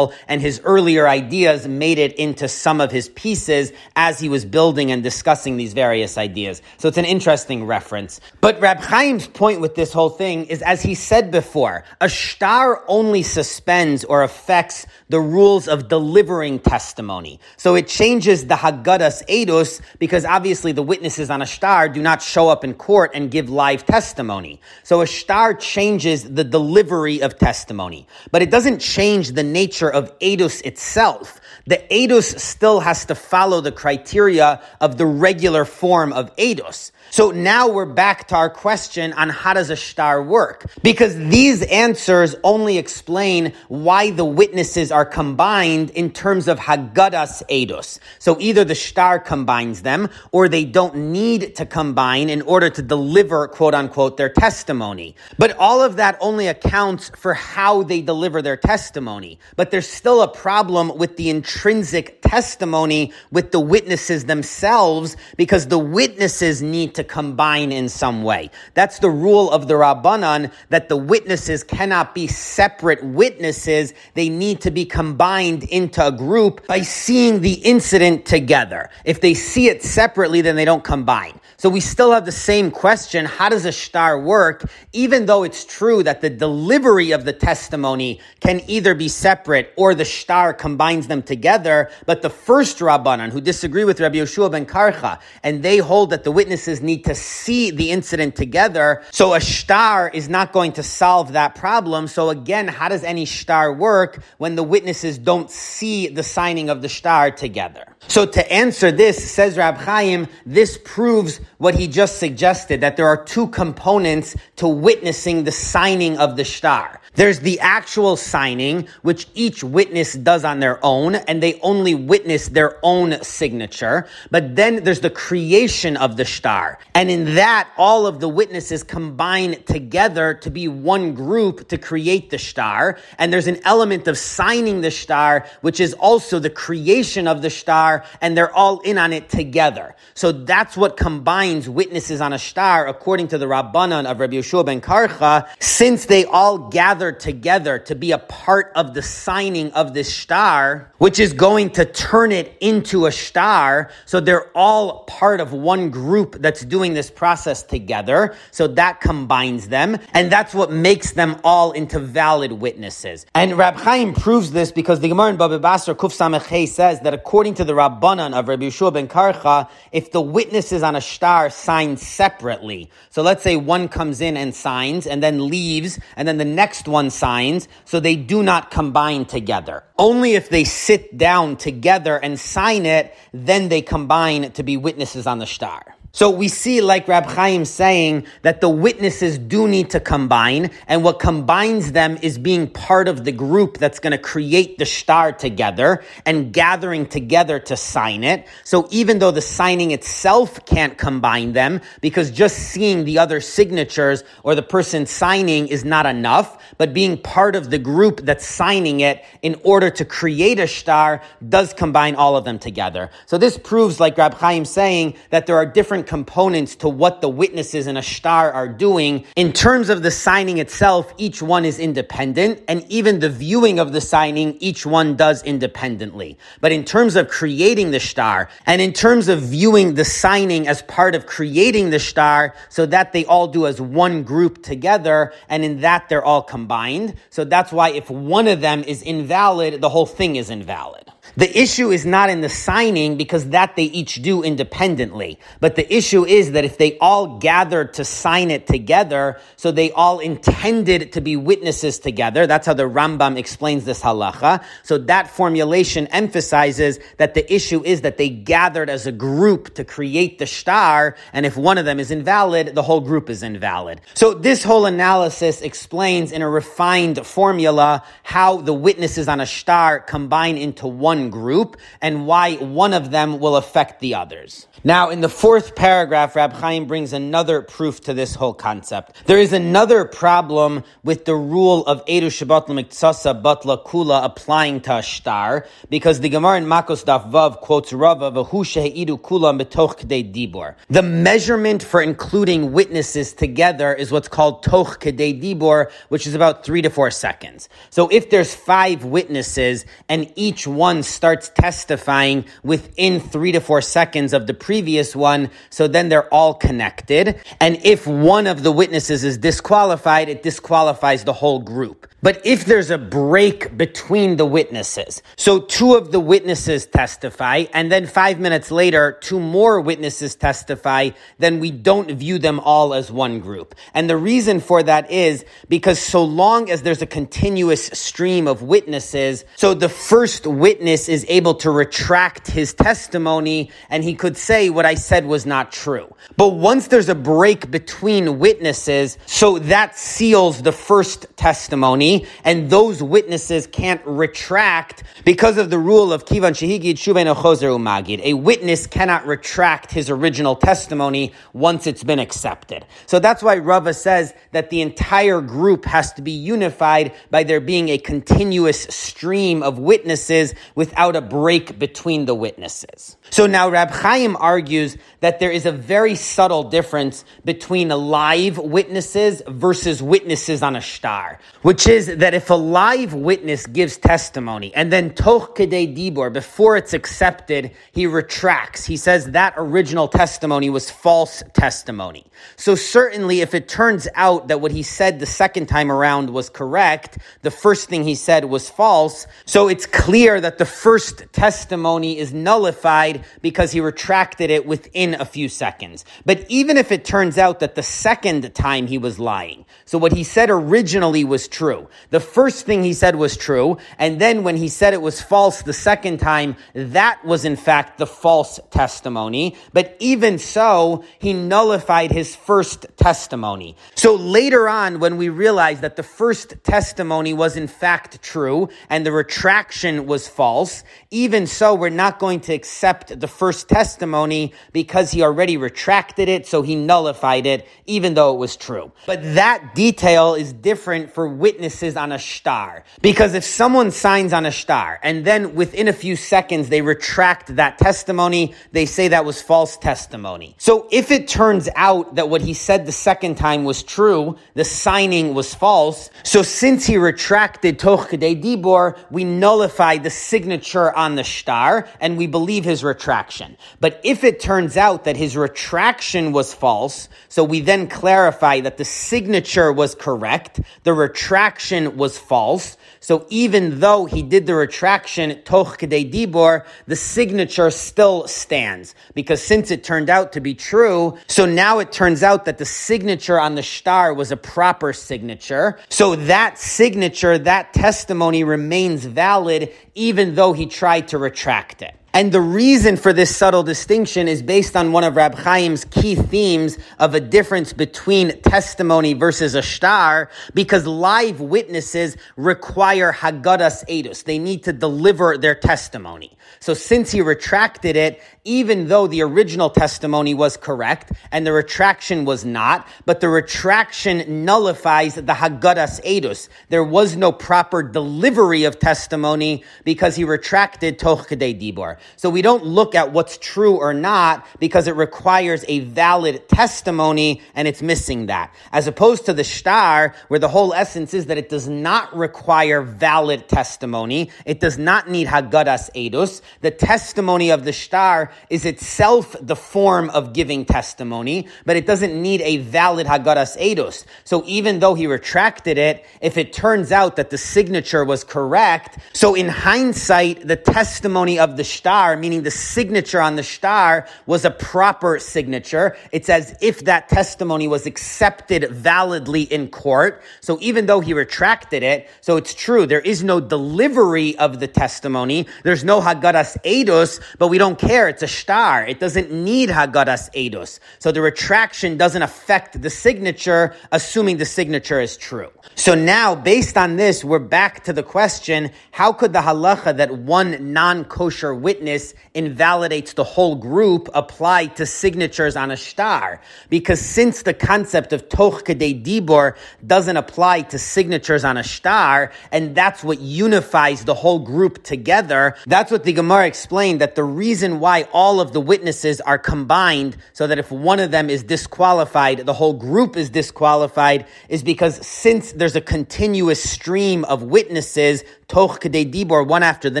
A: and his earlier ideas made it into some of his pieces as he was building and discussing these various ideas. So it's an interesting reference. But Rab Chaim's point with this whole thing is, as he said before, a shtar only suspends or affects the rules of delivering testimony. So it changes the Haggadas Eidos because obviously the witnesses on a shtar do not show up in court and give live testimony. So a shtar changes the delivery of testimony, but it doesn't change the nature of Eidos itself. The Eidos still has to follow the criteria of the regular form of Eidos. So now we're back to our question on how does a shtar work? Because these answers only explain why the witnesses are combined in terms of Haggadas Eidos. So either the shtar combines them or they don't need to combine in order to deliver quote unquote their testimony. But all of that only accounts for how they deliver their testimony. But there's still a problem with the intrinsic testimony with the witnesses themselves because the witnesses need to combine in some way. That's the rule of the Rabbanan that the witnesses cannot be separate witnesses. They need to be combined into a group by seeing the incident together. If they see it separately, then they don't combine. So we still have the same question. How does a shtar work? Even though it's true that the delivery of the testimony can either be separate or the shtar combines them together, but the first Rabbanan who disagree with Rabbi Yeshua ben Karcha, and they hold that the witnesses need to see the incident together. So a shtar is not going to solve that problem. So again, how does any shtar work when the witnesses don't see the signing of the shtar together? So to answer this, says Rab Chaim, this proves what he just suggested, that there are two components to witnessing the signing of the shtar. There's the actual signing, which each witness does on their own, and they only witness their own signature. But then there's the creation of the shtar. And in that, all of the witnesses combine together to be one group to create the shtar. And there's an element of signing the shtar, which is also the creation of the shtar, and they're all in on it together. So that's what combines witnesses on a shtar, according to the Rabbanan of Rabbi Yeshua ben Karcha, since they all gather together to be a part of the signing of this shtar, which is going to turn it into a shtar. So they're all part of one group that's doing this process together. So that combines them. And that's what makes them all into valid witnesses. And Rab Chaim proves this because the Gemara in Baba Basra Kuf Samech says that according to the Rabbanan of Rabbi Yeshua ben Karcha, if the witnesses on a shtar sign separately, so let's say one comes in and signs and then leaves and then the next one signs, so they do not combine together. Only if they sit down together and sign it, then they combine to be witnesses on the shtar. So we see, like Rab Chaim saying, that the witnesses do need to combine, and what combines them is being part of the group that's going to create the shtar together and gathering together to sign it. So even though the signing itself can't combine them, because just seeing the other signatures or the person signing is not enough, but being part of the group that's signing it in order to create a shtar does combine all of them together. So this proves, like Rab Chaim saying, that there are different components to what the witnesses in a shtar are doing. In terms of the signing itself, each one is independent, and even the viewing of the signing, each one does independently. But in terms of creating the shtar, and in terms of viewing the signing as part of creating the shtar, so that they all do as one group together, and in that they're all combined. So that's why if one of them is invalid, the whole thing is invalid. The issue is not in the signing because that they each do independently. But the issue is that if they all gathered to sign it together, so they all intended to be witnesses together, that's how the Rambam explains this halacha. So that formulation emphasizes that the issue is that they gathered as a group to create the shtar. and if one of them is invalid, the whole group is invalid. So this whole analysis explains in a refined formula how the witnesses on a shtar combine into one group and why one of them will affect the others. Now, in the fourth paragraph, Rab Chaim brings another proof to this whole concept. There is another problem with the rule of Edu Shabbat Miktsasa Batla Kula applying to Ashtar, because the Gemara in Makos Daf Vav quotes Rava Vahu Shehidu Kula Mitoch Kdei Dibor. The measurement for including witnesses together is what's called Toch Kdei Dibor, which is about three to four seconds. So if there's five witnesses and each one starts testifying within three to four seconds of the previous one, so then they're all connected. And if one of the witnesses is disqualified, it disqualifies the whole group. But if there's a break between the witnesses, so two of the witnesses testify, and then five minutes later, two more witnesses testify, then we don't view them all as one group. And the reason for that is because so long as there's a continuous stream of witnesses, so the first witness is able to retract his testimony and he could say what I said was not true. But once there's a break between witnesses, so that seals the first testimony and those witnesses can't retract because of the rule of Kivan Shehigid Shuben Umagid. A witness cannot retract his original testimony once it's been accepted. So that's why Rava says that the entire group has to be unified by there being a continuous stream of witnesses without a break between the witnesses. So now Rab Chaim argues that there is a very subtle difference between live witnesses versus witnesses on a shtar, which is that if a live witness gives testimony and then toch kedei dibor, before it's accepted, he retracts. He says that original testimony was false testimony. So certainly if it turns out that what he said the second time around was correct, the first thing he said was false, so it's clear that the first testimony is nullified because he retracted it within a few seconds. But even if it turns out that the second time he was lying, so what he said originally was true, the first thing he said was true, and then when he said it was false the second time, that was in fact the false testimony. But even so, he nullified his first testimony. So later on, when we realize that the first testimony was in fact true and the retraction was false, even so, we're not going to accept the first testimony because he already retracted it, so he nullified it, even though it was true. But that detail is different for witnesses on a shtar. Because if someone signs on a shtar and then within a few seconds they retract that testimony, they say that was false testimony. So if it turns out that what he said the second time was true, the signing was false, so since he retracted Toch Dibor, we nullify the signature on the shtar and we believe his retraction. But if it turns out that his retraction was false, so we then clarify that the signature was correct, the retraction was false, so even though he did the retraction toch kedei dibor, the signature still stands because since it turned out to be true, so now it turns out that the signature on the shtar was a proper signature. So that signature, that testimony remains valid even though he tried to retract it. And the reason for this subtle distinction is based on one of Rab Chaim's key themes of a difference between testimony versus a shtar, because live witnesses require hagadas edus. They need to deliver their testimony. So since he retracted it, even though the original testimony was correct and the retraction was not, but the retraction nullifies the hagadas edus. There was no proper delivery of testimony because he retracted toch dibor. So we don't look at what's true or not because it requires a valid testimony and it's missing that. As opposed to the shtar, where the whole essence is that it does not require valid testimony. It does not need hagadas edus. The testimony of the shtar is itself the form of giving testimony, but it doesn't need a valid hagadas edus. So even though he retracted it, if it turns out that the signature was correct, so in hindsight, the testimony of the shtar, meaning the signature on the shtar, was a proper signature. It's as if that testimony was accepted validly in court. So even though he retracted it, so it's true, there is no delivery of the testimony. There's no hagadas edus, but we don't care. It's a shtar. It doesn't need hagadas edus. So the retraction doesn't affect the signature, assuming the signature is true. So now, based on this, we're back to the question, how could the halacha that one non-kosher witness invalidates the whole group apply to signatures on a shtar? Because since the concept of toch kedei dibor doesn't apply to signatures on a shtar, and that's what unifies the whole group together, that's what the Gemara explained, that the reason why all of the witnesses are combined, so that if one of them is disqualified, the whole group is disqualified, is because since there's a continuous stream of witnesses, toch kedei dibor, one after the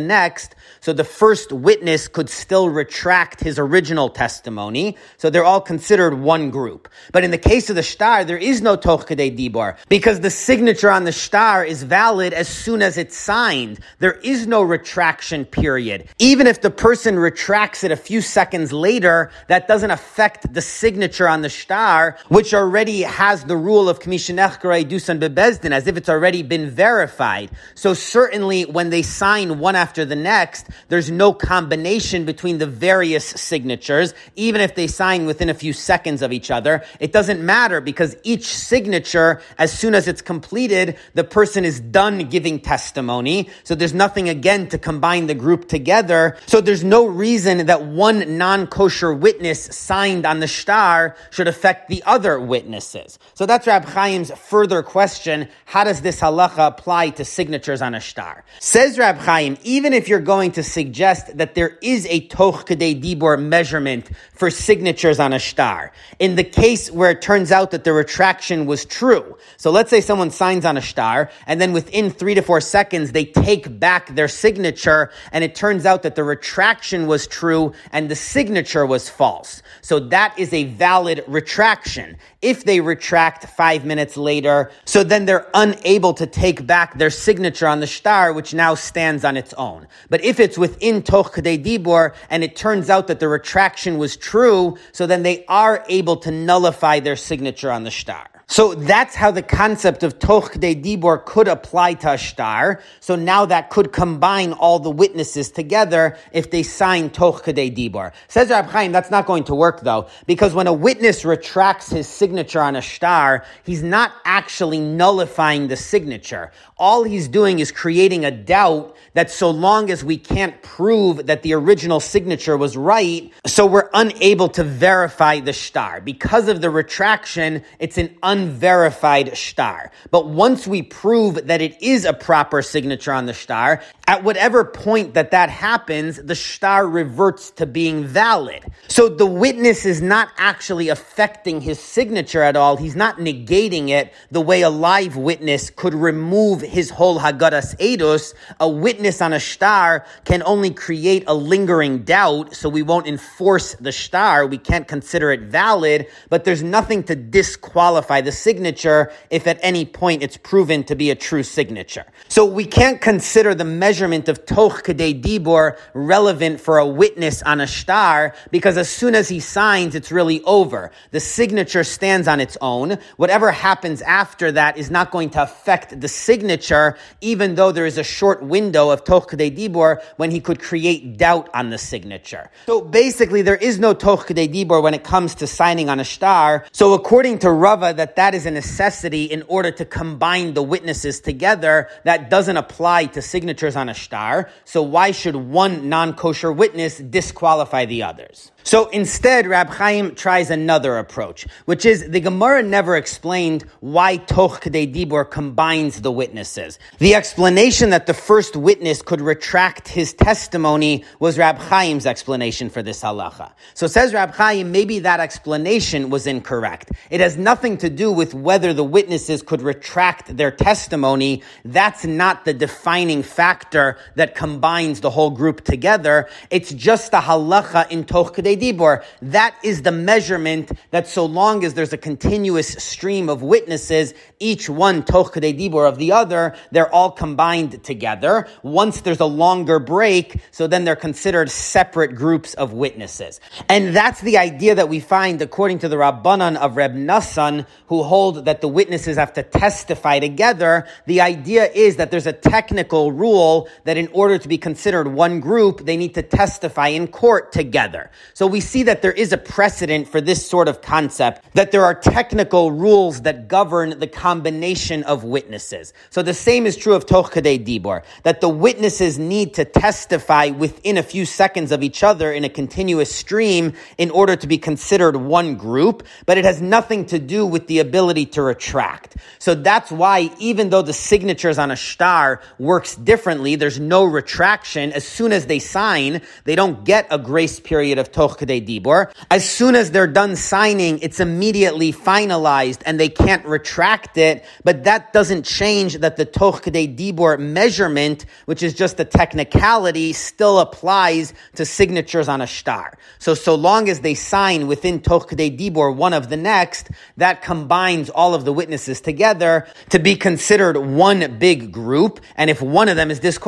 A: next, so the first witness could still retract his original testimony. So they're all considered one group. But in the case of the shtar, there is no toch kedei dibor because the signature on the shtar is valid as soon as it's signed. There is no retraction period. Even if the person retracts it a few seconds later, that doesn't affect the signature on the shtar, which already has the rule of kmishinech dusan bebezdin, as if it's already been verified. So certainly when they sign one after the next, there's no combination between the various signatures, even if they sign within a few seconds of each other. It doesn't matter because each signature, as soon as it's completed, the person is done giving testimony. So there's nothing again to combine the group together. So there's no reason that one non-kosher witness signed on the shtar should affect the other witnesses. So that's Rab Chaim's further question. How does this halacha apply to signatures on a shtar? Says Rab Chaim, even if you're going to suggest that there is a toch kedei dibor measurement for signatures on a shtar. In the case where it turns out that the retraction was true. So let's say someone signs on a shtar and then within three to four seconds they take back their signature and it turns out that the retraction was true and the signature was false. So that is a valid retraction. If they retract five minutes later, so then they're unable to take back their signature on the shtar, which now stands on its own. But if it's within Toch Kedei Dibor and it turns out that the retraction was true, so then they are able to nullify their signature on the shtar. So that's how the concept of Toch de Dibor could apply to a shtar. So now that could combine all the witnesses together if they sign Toch de Dibor. Says Rab Chaim, that's not going to work though, because when a witness retracts his signature on a shtar, he's not actually nullifying the signature. All he's doing is creating a doubt that so long as we can't prove that the original signature was right, so we're unable to verify the shtar. Because of the retraction, it's an unverified shtar. But once we prove that it is a proper signature on the shtar, at whatever point that that happens, the shtar reverts to being valid. So the witness is not actually affecting his signature at all. He's not negating it the way a live witness could remove his whole Haggadas Eidos. A witness on a shtar can only create a lingering doubt, so we won't enforce the shtar. We can't consider it valid, but there's nothing to disqualify the signature if at any point it's proven to be a true signature. So we can't consider the measurement of toch kedei dibor relevant for a witness on a shtar because as soon as he signs, it's really over. The signature stands on its own. Whatever happens after that is not going to affect the signature, even though there is a short window of toch kedei dibor when he could create doubt on the signature. So basically, there is no toch kedei dibor when it comes to signing on a shtar. So according to Rava, that that is a necessity in order to combine the witnesses together. That doesn't apply to signatures on on a shtar, so why should one non-kosher witness disqualify the others? So instead, Rab Chaim tries another approach, which is the Gemara never explained why Toch Kedei Dibor combines the witnesses. The explanation that the first witness could retract his testimony was Rab Chaim's explanation for this halacha. So says Rab Chaim, maybe that explanation was incorrect. It has nothing to do with whether the witnesses could retract their testimony. That's not the defining factor that combines the whole group together. It's just the halacha in Toch Kedei Dibor, that is the measurement that so long as there's a continuous stream of witnesses, each one toch dibor of the other, they're all combined together. Once there's a longer break, so then they're considered separate groups of witnesses. And that's the idea that we find according to the Rabbanan of Reb Nassan, who hold that the witnesses have to testify together. The idea is that there's a technical rule that in order to be considered one group, they need to testify in court together. So we see that there is a precedent for this sort of concept, that there are technical rules that govern the combination of witnesses. So the same is true of Toch Kadei Dibor, that the witnesses need to testify within a few seconds of each other in a continuous stream in order to be considered one group, but it has nothing to do with the ability to retract. So that's why even though the signatures on a shtar works differently, there's no retraction. As soon as they sign, they don't get a grace period of Toch Dibor. As soon as they're done signing, it's immediately finalized and they can't retract it. But that doesn't change that the Toch Dibor measurement, which is just a technicality, still applies to signatures on a shtar. So, so long as they sign within Toch Dibor one of the next, that combines all of the witnesses together to be considered one big group. And if one of them is disqualified,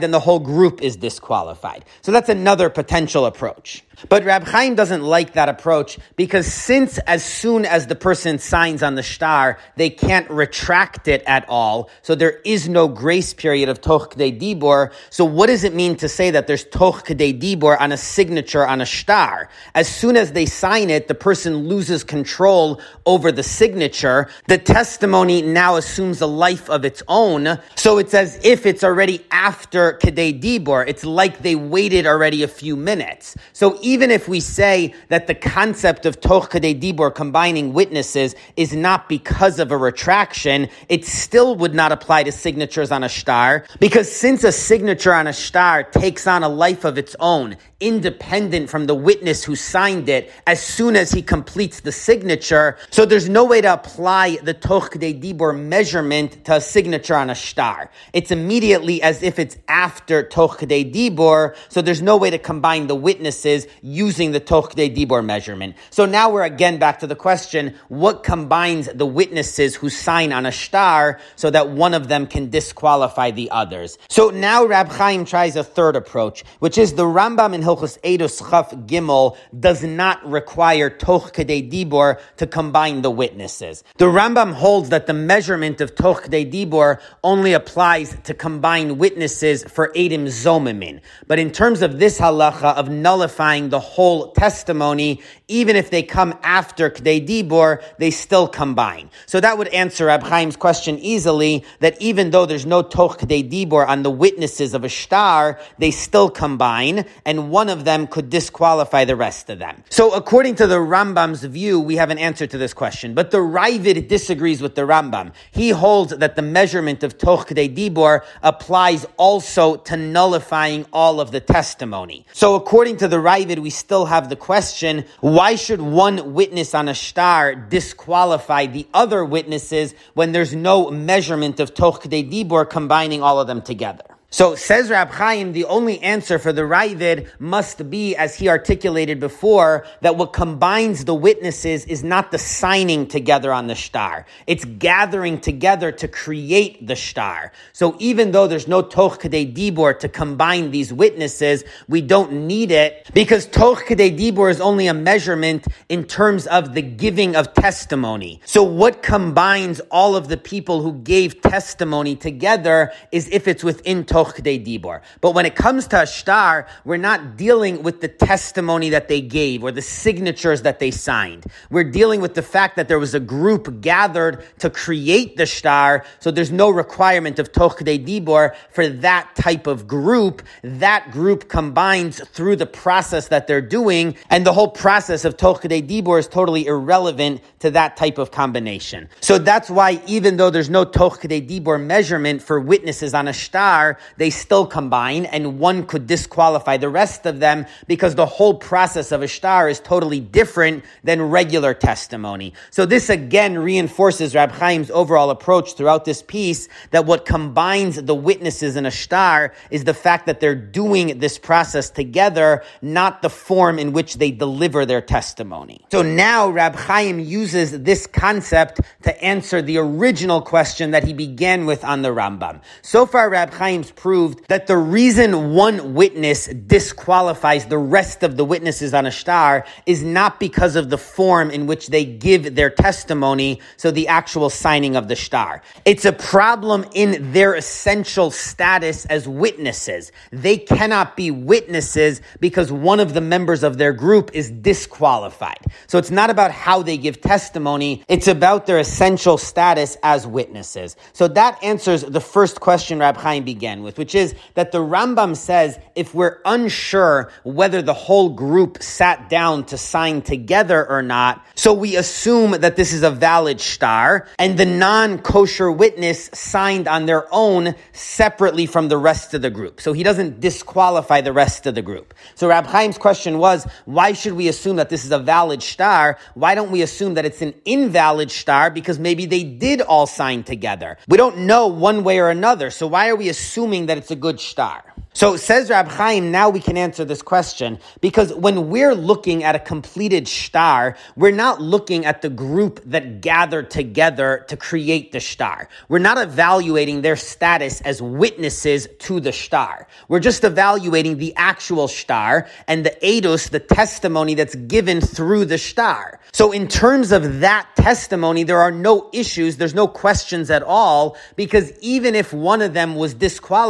A: then the whole group is disqualified. So that's another potential approach. But Rab Chaim doesn't like that approach because since as soon as the person signs on the shtar, they can't retract it at all. So there is no grace period of Toch K'dei Dibor. So what does it mean to say that there's Toch K'dei Dibor on a signature on a shtar? As soon as they sign it, the person loses control over the signature. The testimony now assumes a life of its own. So it's as if it's already after K'dei Dibor. It's like they waited already a few minutes. So even if we say that the concept of Toch Kadei Dibor combining witnesses is not because of a retraction, it still would not apply to signatures on a shtar, because since a signature on a shtar takes on a life of its own, independent from the witness who signed it as soon as he completes the signature. So there's no way to apply the Toch de Dibor measurement to a signature on a shtar. It's immediately as if it's after Toch de Dibor, so there's no way to combine the witnesses using the Toch de Dibor measurement. So now we're again back to the question, what combines the witnesses who sign on a shtar so that one of them can disqualify the others? So now Rab Chaim tries a third approach, which is the Rambam in Hilchos Eidos Chaf Gimel does not require Toch Dibor to combine the witnesses. The Rambam holds that the measurement of Toch Dibor only applies to combine witnesses for Edim Zomimin. But in terms of this halacha of nullifying the whole testimony, even if they come after Kedei Dibor, they still combine. So that would answer Rab Chaim's question easily, that even though there's no Toch Kedei Dibor on the witnesses of a shtar, they still combine, and one one of them could disqualify the rest of them. So according to the Rambam's view, we have an answer to this question. But the Raavad disagrees with the Rambam. He holds that the measurement of Toch Kdei Dibor applies also to nullifying all of the testimony. So according to the Raavad, we still have the question, why should one witness on a shtar disqualify the other witnesses when there's no measurement of Toch Dibor combining all of them together? So says Rab Chaim, the only answer for the Raavad must be, as he articulated before, that what combines the witnesses is not the signing together on the shtar. It's gathering together to create the shtar. So even though there's no Toch Kadei Dibor to combine these witnesses, we don't need it because Toch Kadei Dibor is only a measurement in terms of the giving of testimony. So what combines all of the people who gave testimony together is if it's within Toch dibor. But when it comes to a shtar, we're not dealing with the testimony that they gave or the signatures that they signed. We're dealing with the fact that there was a group gathered to create the shtar, so there's no requirement of toch dibor for that type of group. That group combines through the process that they're doing, and the whole process of toch dibor is totally irrelevant to that type of combination. So that's why even though there's no toch dibor measurement for witnesses on a shtar, they still combine, and one could disqualify the rest of them because the whole process of a shtar is totally different than regular testimony. So this again reinforces Rab Chaim's overall approach throughout this piece that what combines the witnesses in a shtar is the fact that they're doing this process together, not the form in which they deliver their testimony. So now Rab Chaim uses this concept to answer the original question that he began with on the Rambam. So far, Rab Chaim's proved that the reason one witness disqualifies the rest of the witnesses on a shtar is not because of the form in which they give their testimony, so the actual signing of the shtar. It's a problem in their essential status as witnesses. They cannot be witnesses because one of the members of their group is disqualified. So it's not about how they give testimony, it's about their essential status as witnesses. So that answers the first question Rab Chaim began with, which is that the Rambam says if we're unsure whether the whole group sat down to sign together or not, so we assume that this is a valid shtar, and the non-kosher witness signed on their own separately from the rest of the group. So he doesn't disqualify the rest of the group. So Rab Chaim's question was, why should we assume that this is a valid shtar? Why don't we assume that it's an invalid shtar because maybe they did all sign together? We don't know one way or another, so why are we assuming that it's a good shtar. So says Rab Chaim, now we can answer this question because when we're looking at a completed shtar, we're not looking at the group that gathered together to create the shtar. We're not evaluating their status as witnesses to the shtar. We're just evaluating the actual shtar and the edus, the testimony that's given through the shtar. So in terms of that testimony, there are no issues, there's no questions at all because even if one of them was disqualified,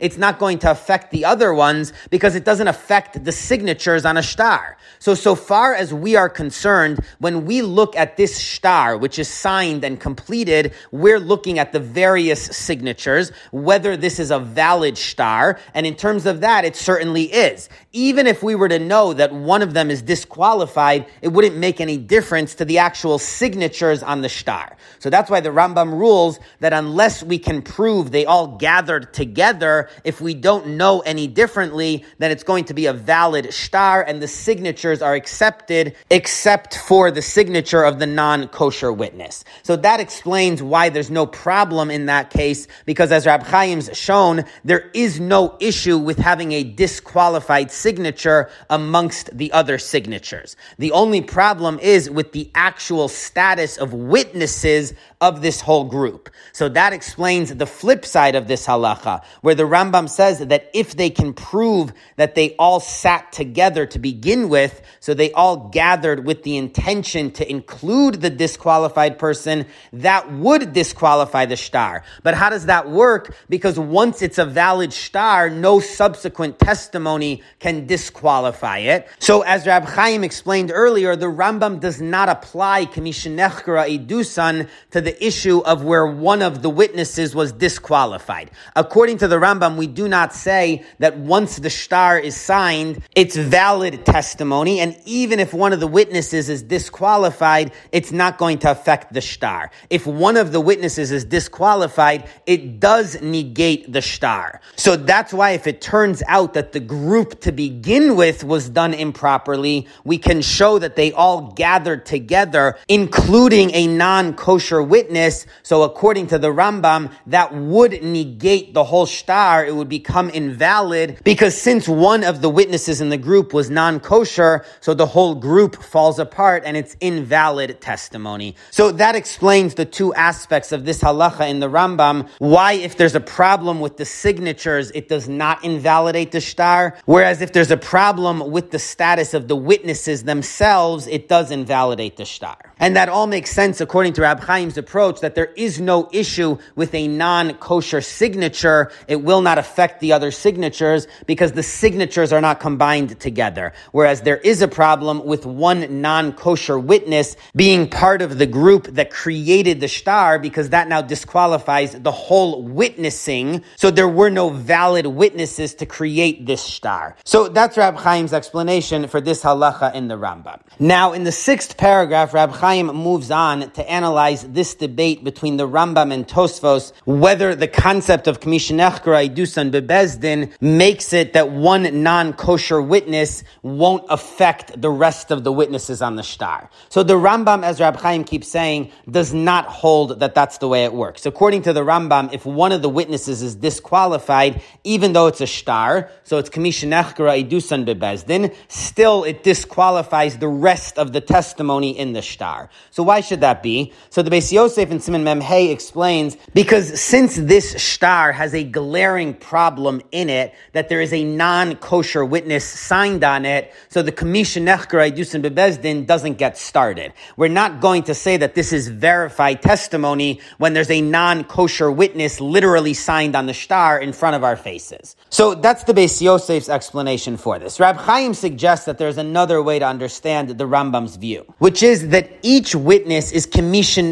A: it's not going to affect the other ones because it doesn't affect the signatures on a shtar. So, so far as we are concerned, when we look at this shtar, which is signed and completed, we're looking at the various signatures, whether this is a valid shtar. and in terms of that, it certainly is. Even if we were to know that one of them is disqualified, it wouldn't make any difference to the actual signatures on the shtar. So that's why the Rambam rules that unless we can prove they all gathered together, if we don't know any differently, then it's going to be a valid shtar and the signatures are accepted except for the signature of the non-kosher witness. So that explains why there's no problem in that case because as Rab Chaim's shown, there is no issue with having a disqualified signature amongst the other signatures. The only problem is with the actual status of witnesses of this whole group. So that explains the flip side of this halacha, where the Rambam says that if they can prove that they all sat together to begin with, so they all gathered with the intention to include the disqualified person, that would disqualify the shtar. But how does that work? Because once it's a valid shtar, no subsequent testimony can disqualify it. So as Rab Chaim explained earlier, the Rambam does not apply Kamishanechkara Idusan to the issue of where one of the witnesses was disqualified. According to the Rambam, we do not say that once the shtar is signed, it's valid testimony, and even if one of the witnesses is disqualified, it's not going to affect the shtar. If one of the witnesses is disqualified, it does negate the shtar. So that's why if it turns out that the group to begin with was done improperly, we can show that they all gathered together, including a non-kosher witness. So according to the Rambam, that would negate the whole shtar, It would become invalid because since one of the witnesses in the group was non-kosher, so the whole group falls apart and it's invalid testimony. So that explains the two aspects of this halacha in the Rambam. Why, if there's a problem with the signatures, it does not invalidate the shtar, whereas if there's a problem with the status of the witnesses themselves, it does invalidate the shtar. And that all makes sense according to Rab Chaim's approach that there is no issue with a non-kosher signature. It will not affect the other signatures because the signatures are not combined together. Whereas there is a problem with one non-kosher witness being part of the group that created the shtar because that now disqualifies the whole witnessing. So there were no valid witnesses to create this shtar. So that's Rab Chaim's explanation for this halacha in the Rambam. Now in the sixth paragraph, Rab Chaim moves on to analyze this debate between the Rambam and Tosfos, whether the concept of Bebezdin makes it that one non-kosher witness won't affect the rest of the witnesses on the shtar. So the Rambam, as Rab Chaim keeps saying, does not hold that that's the way it works. According to the Rambam, if one of the witnesses is disqualified, even though it's a shtar, so it's Kamishinechkara Idusan Bebezdin, still it disqualifies the rest of the testimony in the shtar. So why should that be? So the Beis Yosef and Simon Memhei explains, because since this shtar has a glaring problem in it, that there is a non-kosher witness signed on it, so the Kamisha Nechker Idusin Bebezdin doesn't get started. We're not going to say that this is verified testimony when there's a non-kosher witness literally signed on the shtar in front of our faces. So that's the Beis Yosef's explanation for this. Rab Chaim suggests that there's another way to understand the Rambam's view, which is that each witness is Kamisha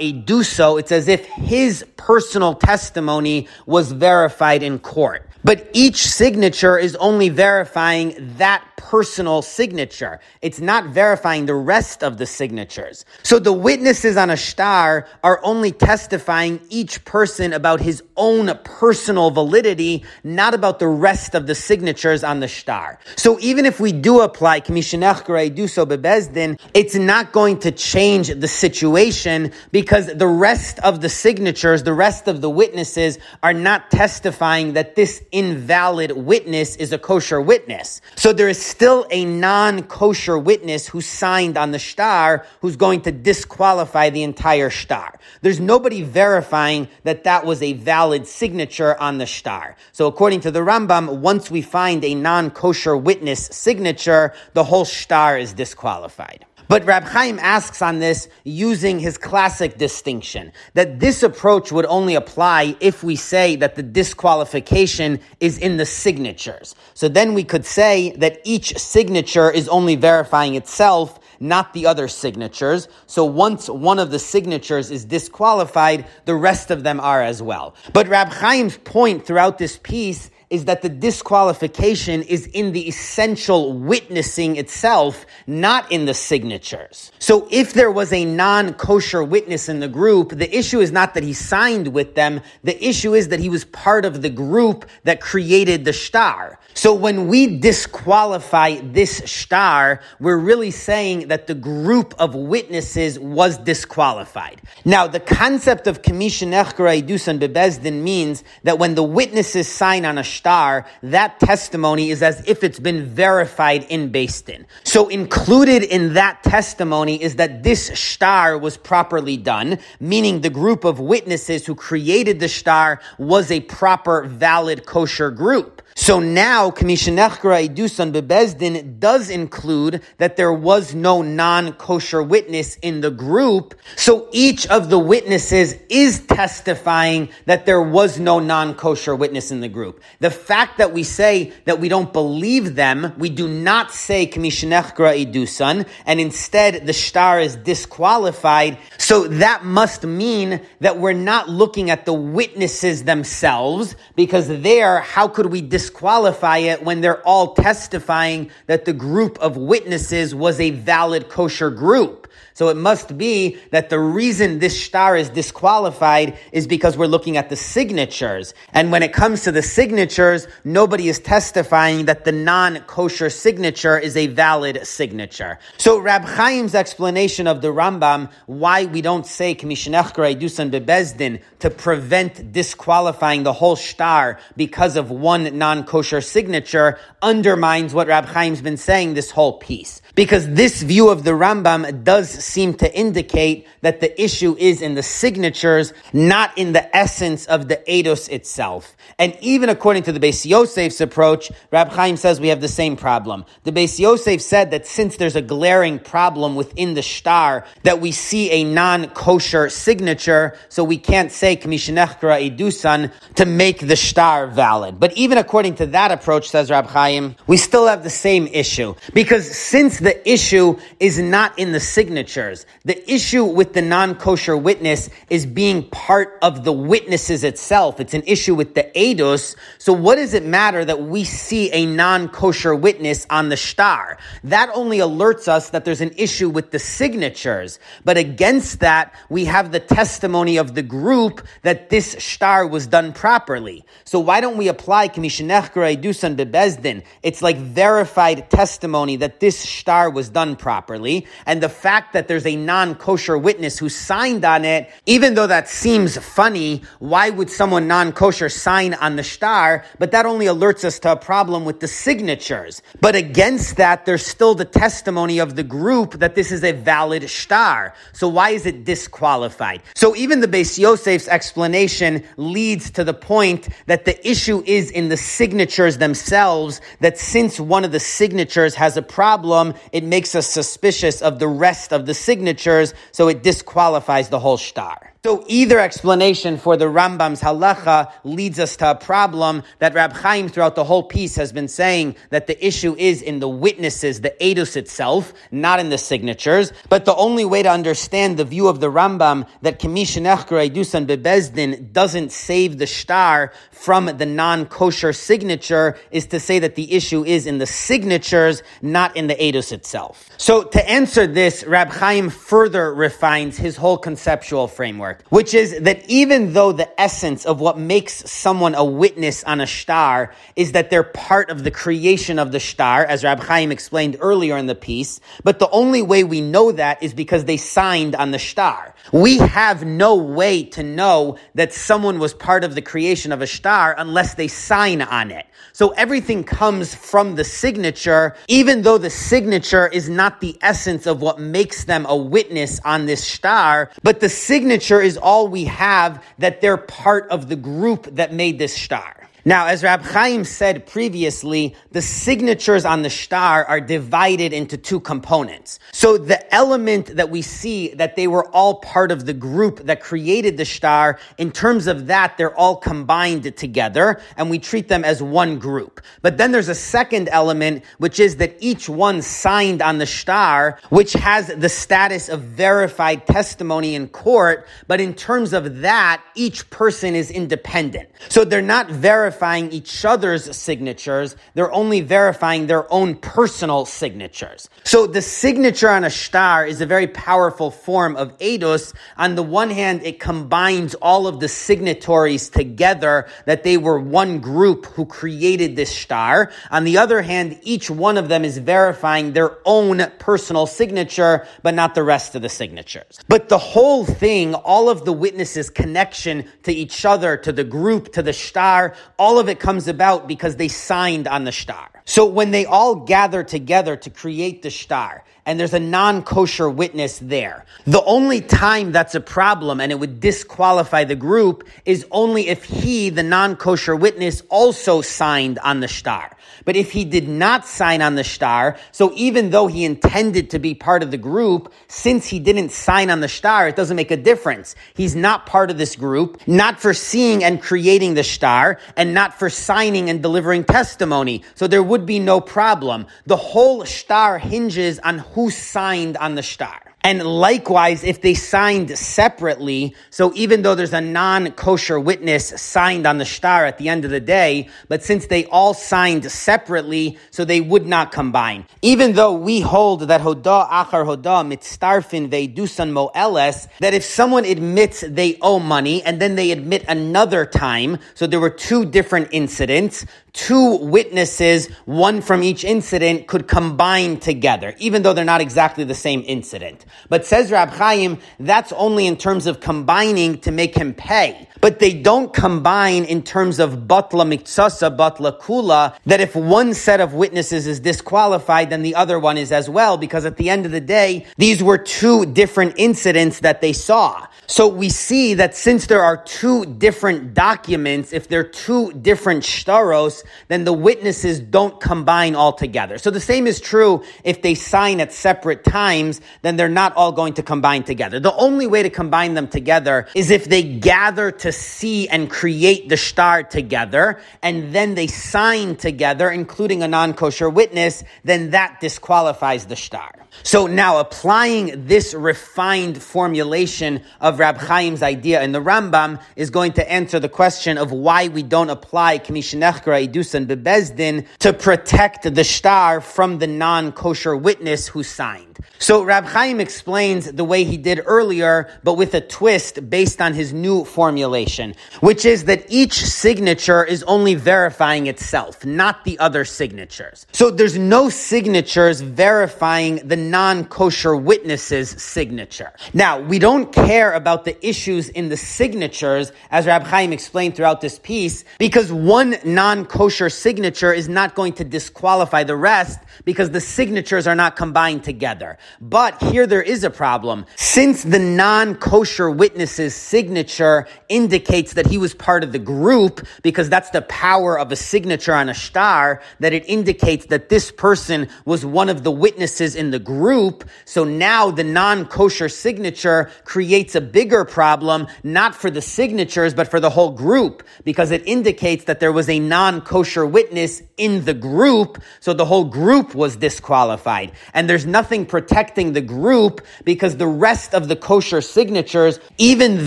A: Eduso. It's as if his personal testimony was verified in court. But each signature is only verifying that personal signature. It's not verifying the rest of the signatures. So the witnesses on a shtar are only testifying each person about his own personal validity, not about the rest of the signatures on the shtar. So even if we do apply so bebezdin, it's not going to change the situation because the rest of the signatures, the rest of the witnesses are not testifying that this invalid witness is a kosher witness. So there is still a non-kosher witness who signed on the shtar who's going to disqualify the entire shtar. There's nobody verifying that that was a valid signature on the shtar. So according to the Rambam, once we find a non-kosher witness signature, the whole shtar is disqualified. But Rab Chaim asks on this using his classic distinction that this approach would only apply if we say that the disqualification is in the signatures. So then we could say that each signature is only verifying itself not the other signatures. So once one of the signatures is disqualified, the rest of them are as well. But Rab Chaim's point throughout this piece is that the disqualification is in the essential witnessing itself, not in the signatures. So if there was a non-kosher witness in the group, the issue is not that he signed with them, the issue is that he was part of the group that created the shtar. So when we disqualify this shtar, we're really saying that the group of witnesses was disqualified. Now, the concept of Kamisha Nechkara Dusan Bebezdin means that when the witnesses sign on a shtar, that testimony is as if it's been verified in Din. So included in that testimony is that this shtar was properly done, meaning the group of witnesses who created the shtar was a proper, valid, kosher group. So now, Kamishanechkara Idusan Bebezdin does include that there was no non-kosher witness in the group. So each of the witnesses is testifying that there was no non-kosher witness in the group. The fact that we say that we don't believe them, we do not say Kamishanechkara Idusan, and instead the shtar is disqualified. So that must mean that we're not looking at the witnesses themselves, because there, how could we dis- disqualify it when they're all testifying that the group of witnesses was a valid kosher group. So it must be that the reason this shtar is disqualified is because we're looking at the signatures. And when it comes to the signatures, nobody is testifying that the non-kosher signature is a valid signature. So Rab Chaim's explanation of the Rambam, why we don't say Kamishanechkara Dusan Bebezdin to prevent disqualifying the whole shtar because of one non-kosher signature undermines what Rab Chaim's been saying this whole piece. Because this view of the Rambam does seem to indicate that the issue is in the signatures, not in the essence of the Eidos itself. And even according to the Beis Yosef's approach, Rab Chaim says we have the same problem. The Beis Yosef said that since there's a glaring problem within the shtar, that we see a non-kosher signature, so we can't say Kamishinechkra Idusan to make the shtar valid. But even according to that approach, says Rab Chaim, we still have the same issue. Because since the issue is not in the signatures, the issue with the non-kosher witness is being part of the witnesses itself. It's an issue with the eidos. So what does it matter that we see a non-kosher witness on the shtar? That only alerts us that there's an issue with the signatures. But against that, we have the testimony of the group that this shtar was done properly. So why don't we apply Kamishinechkara Dusan Bebezdin? It's like verified testimony that this shtar was done properly. And the fact that there's a non-kosher witness who signed on it, even though that seems funny, why would someone non-kosher sign on the shtar? But that only alerts us to a problem with the signatures. But against that, there's still the testimony of the group that this is a valid shtar. So why is it disqualified? So even the Beis Yosef's explanation leads to the point that the issue is in the signatures themselves, that since one of the signatures has a problem, it makes us suspicious of the rest of the signatures, so it disqualifies the whole shtar. So either explanation for the Rambam's halacha leads us to a problem that Rab Chaim throughout the whole piece has been saying that the issue is in the witnesses, the edus itself, not in the signatures. But the only way to understand the view of the Rambam that Kamishanechker Edusan Bebezdin doesn't save the shtar from the non-kosher signature is to say that the issue is in the signatures, not in the edus itself. So to answer this, Rab Chaim further refines his whole conceptual framework which is that even though the essence of what makes someone a witness on a shtar is that they're part of the creation of the shtar, as Rab Chaim explained earlier in the piece, but the only way we know that is because they signed on the shtar. We have no way to know that someone was part of the creation of a shtar unless they sign on it. So everything comes from the signature, even though the signature is not the essence of what makes them a witness on this shtar, but the signature is all we have that they're part of the group that made this shtar. Now, as Rab Chaim said previously, the signatures on the shtar are divided into two components. So the element that we see that they were all part of the group that created the shtar, in terms of that, they're all combined together and we treat them as one group. But then there's a second element, which is that each one signed on the shtar, which has the status of verified testimony in court. But in terms of that, each person is independent. So they're not verified verifying each other's signatures. They're only verifying their own personal signatures. So the signature on a shtar is a very powerful form of edus. On the one hand, it combines all of the signatories together that they were one group who created this shtar. On the other hand, each one of them is verifying their own personal signature, but not the rest of the signatures. But the whole thing, all of the witnesses' connection to each other, to the group, to the shtar, all of it comes about because they signed on the shtar. So when they all gather together to create the shtar, and there's a non-kosher witness there, the only time that's a problem and it would disqualify the group is only if he, the non-kosher witness, also signed on the shtar. But if he did not sign on the shtar, so even though he intended to be part of the group, since he didn't sign on the shtar, it doesn't make a difference. He's not part of this group, not for seeing and creating the shtar, and not for signing and delivering testimony. So there would be no problem. The whole shtar hinges on who signed on the shtar. And likewise, if they signed separately, so even though there's a non-kosher witness signed on the shtar at the end of the day, but since they all signed separately, so they would not combine. Even though we hold that hoda achar hoda mitztarfin veidusan moeles, that if someone admits they owe money and then they admit another time, so there were two different incidents, two witnesses, one from each incident, could combine together, even though they're not exactly the same incident. But says Rab Chaim, that's only in terms of combining to make him pay. But they don't combine in terms of batla miktsasa, batla kula, that if one set of witnesses is disqualified, then the other one is as well, because at the end of the day, these were two different incidents that they saw. So we see that since there are two different documents, if they're two different shtaros, then the witnesses don't combine all together. So the same is true if they sign at separate times, then they're not all going to combine together. The only way to combine them together is if they gather to see and create the shtar together, and then they sign together, including a non-kosher witness, then that disqualifies the shtar. So now applying this refined formulation of Rab Chaim's idea in the Rambam is going to answer the question of why we don't apply Kamishanechkara Idusan Bebezdin to protect the shtar from the non-kosher witness who signed. So Rab Chaim explains the way he did earlier, but with a twist based on his new formulation, which is that each signature is only verifying itself, not the other signatures. So there's no signatures verifying the non-kosher witness's signature. Now, we don't care about the issues in the signatures, as Rab Chaim explained throughout this piece, because one non-kosher signature is not going to disqualify the rest because the signatures are not combined together. But here there is a problem. Since the non-kosher witness's signature indicates that he was part of the group, because that's the power of a signature on a shtar, that it indicates that this person was one of the witnesses in the group. So now the non-kosher signature creates a bigger problem, not for the signatures, but for the whole group, because it indicates that there was a non-kosher witness in the group. So the whole group was disqualified. And there's nothing protecting the group because the rest of the kosher signatures, even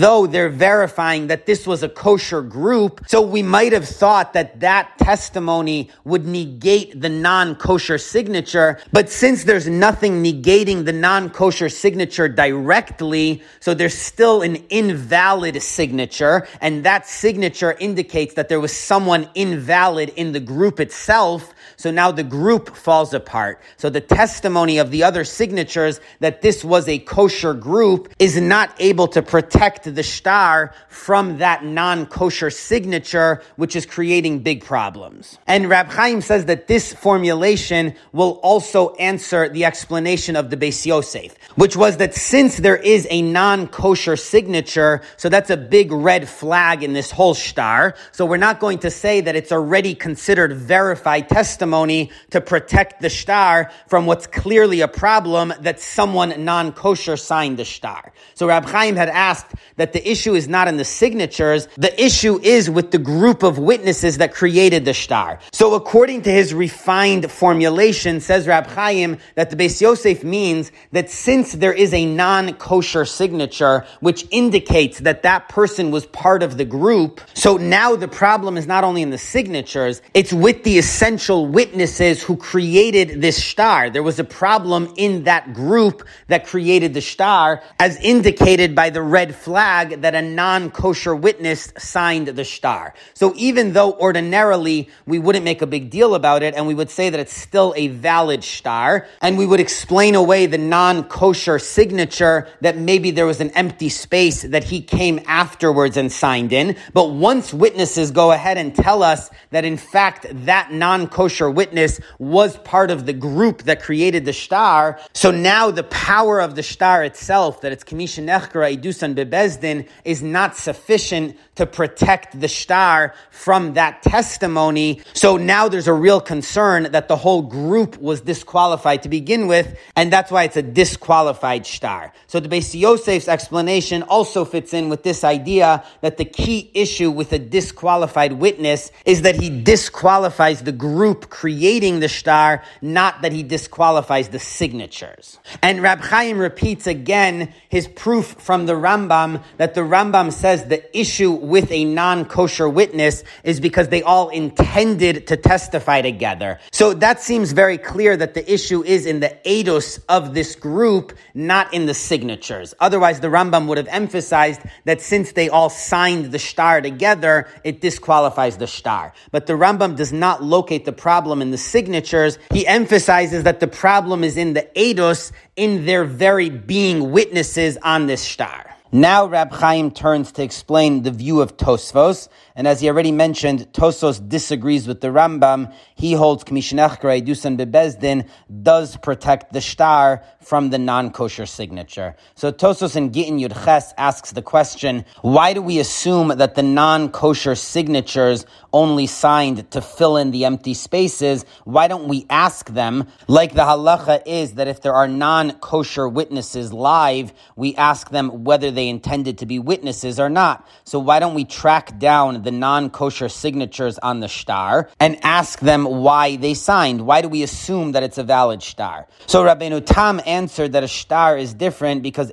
A: though they're verifying that this was a kosher group, so we might have thought that that testimony would negate the non-kosher signature. But since there's nothing negating the non-kosher signature directly, so there's still an invalid signature, and that signature indicates that there was someone invalid in the group itself, so now the group falls apart. So the testimony of the other signatures that this was a kosher group is not able to protect the shtar from that non-kosher signature, which is creating big problems. And Rab Chaim says that this formulation will also answer the explanation of the Beis Yosef, which was that since there is a non-kosher signature, so that's a big red flag in this whole shtar. So we're not going to say that it's already considered verified testimony to protect the shtar from what's clearly a problem that someone non-kosher signed the shtar. So Rab Chaim had asked that the issue is not in the signatures, the issue is with the group of witnesses that created the shtar. So according to his refined formulation, says Rab Chaim that the Beis Yosef means that since there is a non-kosher signature, which indicates that that person was part of the group, so now the problem is not only in the signatures, it's with the essential witnesses who created this shtar. There was a problem in that group that created the shtar, as indicated by the red flag that a non-kosher witness signed the shtar. So even though ordinarily we wouldn't make a big deal about it, and we would say that it's still a valid shtar, and we would explain away the non-kosher signature that maybe there was an empty space that he came afterwards and signed in. But once witnesses go ahead and tell us that in fact that non-kosher witness was part of the group that created the shtar. so now the power of the shtar itself, that it's Kamisha Nechkara Idusan Bebezdin, is not sufficient to protect the shtar from that testimony. So now there's a real concern that the whole group was disqualified to begin with, and that's why it's a disqualified shtar. So the Beis Yosef's explanation also fits in with this idea that the key issue with a disqualified witness is that he disqualifies the group creating the shtar, not that he disqualifies the signatures. And Rab Chaim repeats again his proof from the Rambam that the Rambam says the issue with a non-kosher witness is because they all intended to testify together. So that seems very clear that the issue is in the eidos of this group, not in the signatures. Otherwise, the Rambam would have emphasized that since they all signed the shtar together, it disqualifies the shtar. But the Rambam does not locate the problem in the signatures. He emphasizes that the problem is in the Eidos, in their very being witnesses on this shtar. Now Rab Chaim turns to explain the view of Tosfos, and as he already mentioned, Tosfos disagrees with the Rambam. He holds Kamishnechkara Dusan Bebezdin does protect the shtar from the non-kosher signature. So Tosfos in Gittin Yud Ches asks the question, why do we assume that the non-kosher signatures only signed to fill in the empty spaces? Why don't we ask them, like the halacha is that if there are non-kosher witnesses live, we ask them whether they intended to be witnesses or not. So why don't we track down the non-kosher signatures on the shtar and ask them why they signed? Why do we assume that it's a valid shtar? So Rabbeinu Tam answered that a shtar is different because.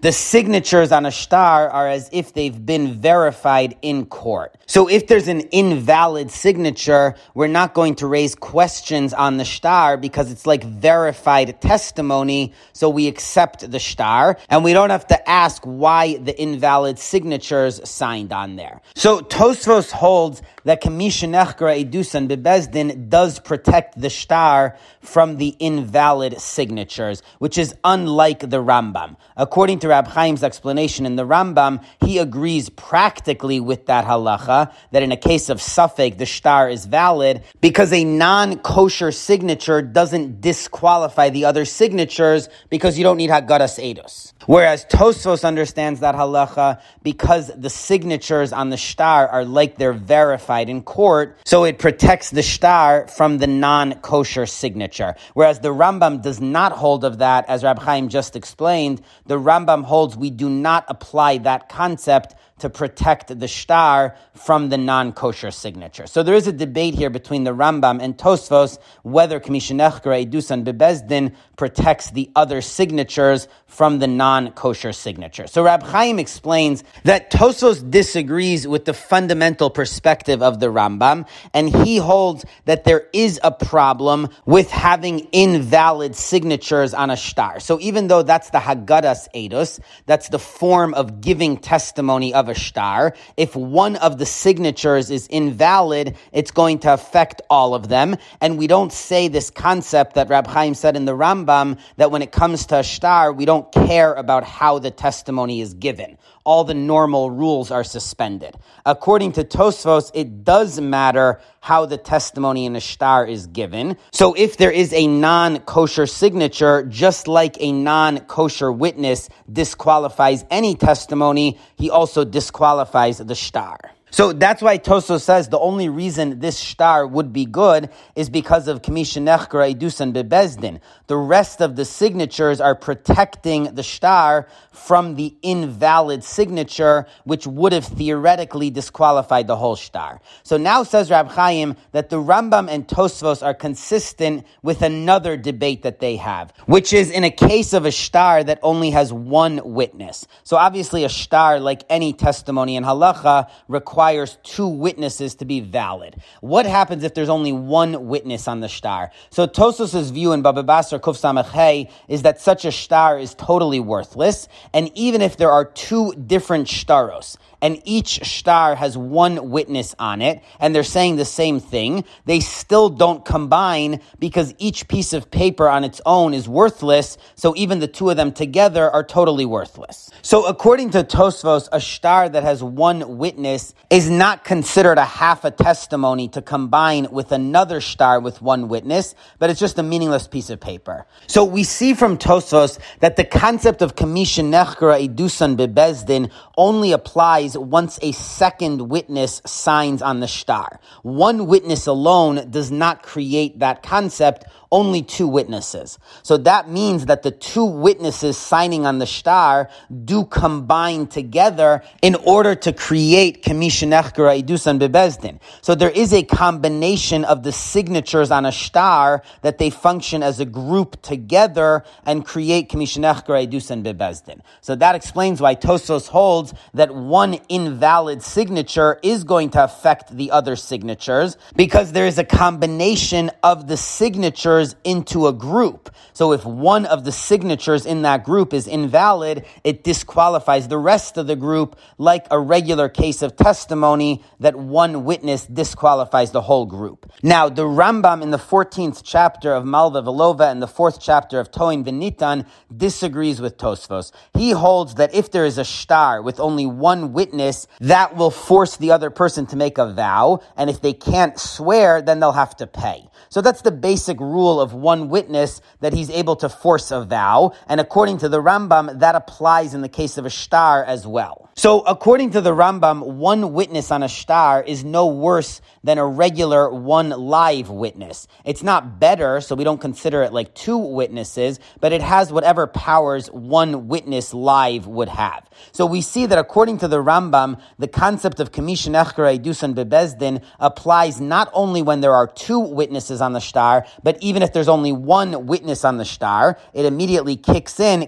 A: The signatures on a shtar are as if they've been verified in court. So if there's an invalid signature, we're not going to raise questions on the shtar because it's like verified testimony. So we accept the shtar and we don't have to ask why the invalid signatures signed on there. So Tosfos holds that Kamishanechkara Edusan Bebezdin does protect the shtar from the invalid signatures, which is unlike the Rambam. According to Rab Chaim's explanation in the Rambam, he agrees practically with that halacha that in a case of safek, the shtar is valid because a non-kosher signature doesn't disqualify the other signatures because you don't need Haggadas Eidos. Whereas Tosfos understands that halacha because the signatures on the shtar are like they're verified in court, so it protects the shtar from the non-kosher signature. Whereas the Rambam does not hold of that, as Rab Chaim just explained. The Rambam holds we do not apply that concept to protect the shtar from the non-kosher signature. So there is a debate here between the Rambam and Tosfos whether Kamishanechkara Edusan Bebezdin protects the other signatures from the non-kosher signature. So Rab Chaim explains that Tosfos disagrees with the fundamental perspective of the Rambam, and he holds that there is a problem with having invalid signatures on a shtar. So even though that's the Haggadas Eidos, that's the form of giving testimony of a shtar, if one of the signatures is invalid, it's going to affect all of them. And we don't say this concept that Rab Chaim said in the Rambam that when it comes to a shtar, we don't care about how the testimony is given. All the normal rules are suspended. According to Tosfos, it does matter how the testimony in a shtar is given. So if there is a non-kosher signature, just like a non-kosher witness disqualifies any testimony, he also disqualifies the shtar. So that's why Tosfos says the only reason this shtar would be good is because of Kamisha Nechkara Idusan Bebezdin. The rest of the signatures are protecting the shtar from the invalid signature, which would have theoretically disqualified the whole shtar. So now says Rab Chaim that the Rambam and Tosfos are consistent with another debate that they have, which is in a case of a shtar that only has one witness. So obviously a shtar, like any testimony in halacha, requires requires two witnesses to be valid. What happens if there's only one witness on the shtar? So Tosfos's view in Baba Basra Kuf Samachei is that such a shtar is totally worthless, and even if there are two different shtaros, and each shtar has one witness on it, and they're saying the same thing, they still don't combine because each piece of paper on its own is worthless, so even the two of them together are totally worthless. So according to Tosfos, a shtar that has one witness is not considered a half a testimony to combine with another shtar with one witness, but it's just a meaningless piece of paper. So we see from Tosfos that the concept of Kamisha Nechkara Idusan Bebezdin only applies once a second witness signs on the shtar. One witness alone does not create that concept only two witnesses. So that means that the two witnesses signing on the shtar do combine together in order to create Kamishanechkara Idusan Bebezdin. So there is a combination of the signatures on a shtar that they function as a group together and create Kamishanechkara Idusan Bebezdin. So that explains why Tosfos holds that one invalid signature is going to affect the other signatures because there is a combination of the signatures into a group. So if one of the signatures in that group is invalid, it disqualifies the rest of the group like a regular case of testimony that one witness disqualifies the whole group. Now, the Rambam in the 14th chapter of Malva Velova and the fourth chapter of Toin Venitan disagrees with Tosfos. He holds that if there is a shtar with only one witness, that will force the other person to make a vow, and if they can't swear, then they'll have to pay. So that's the basic rule of one witness that he's able to force a vow. And according to the Rambam, that applies in the case of a shtar as well. So according to the Rambam, one witness on a shtar is no worse than a regular one live witness. It's not better, so we don't consider it like two witnesses, but it has whatever powers one witness live would have. So we see that according to the Rambam, the concept of Kamishin Echkara Dusan Bebezdin applies not only when there are two witnesses on the shtar, but even if there's only one witness on the shtar, it immediately kicks in.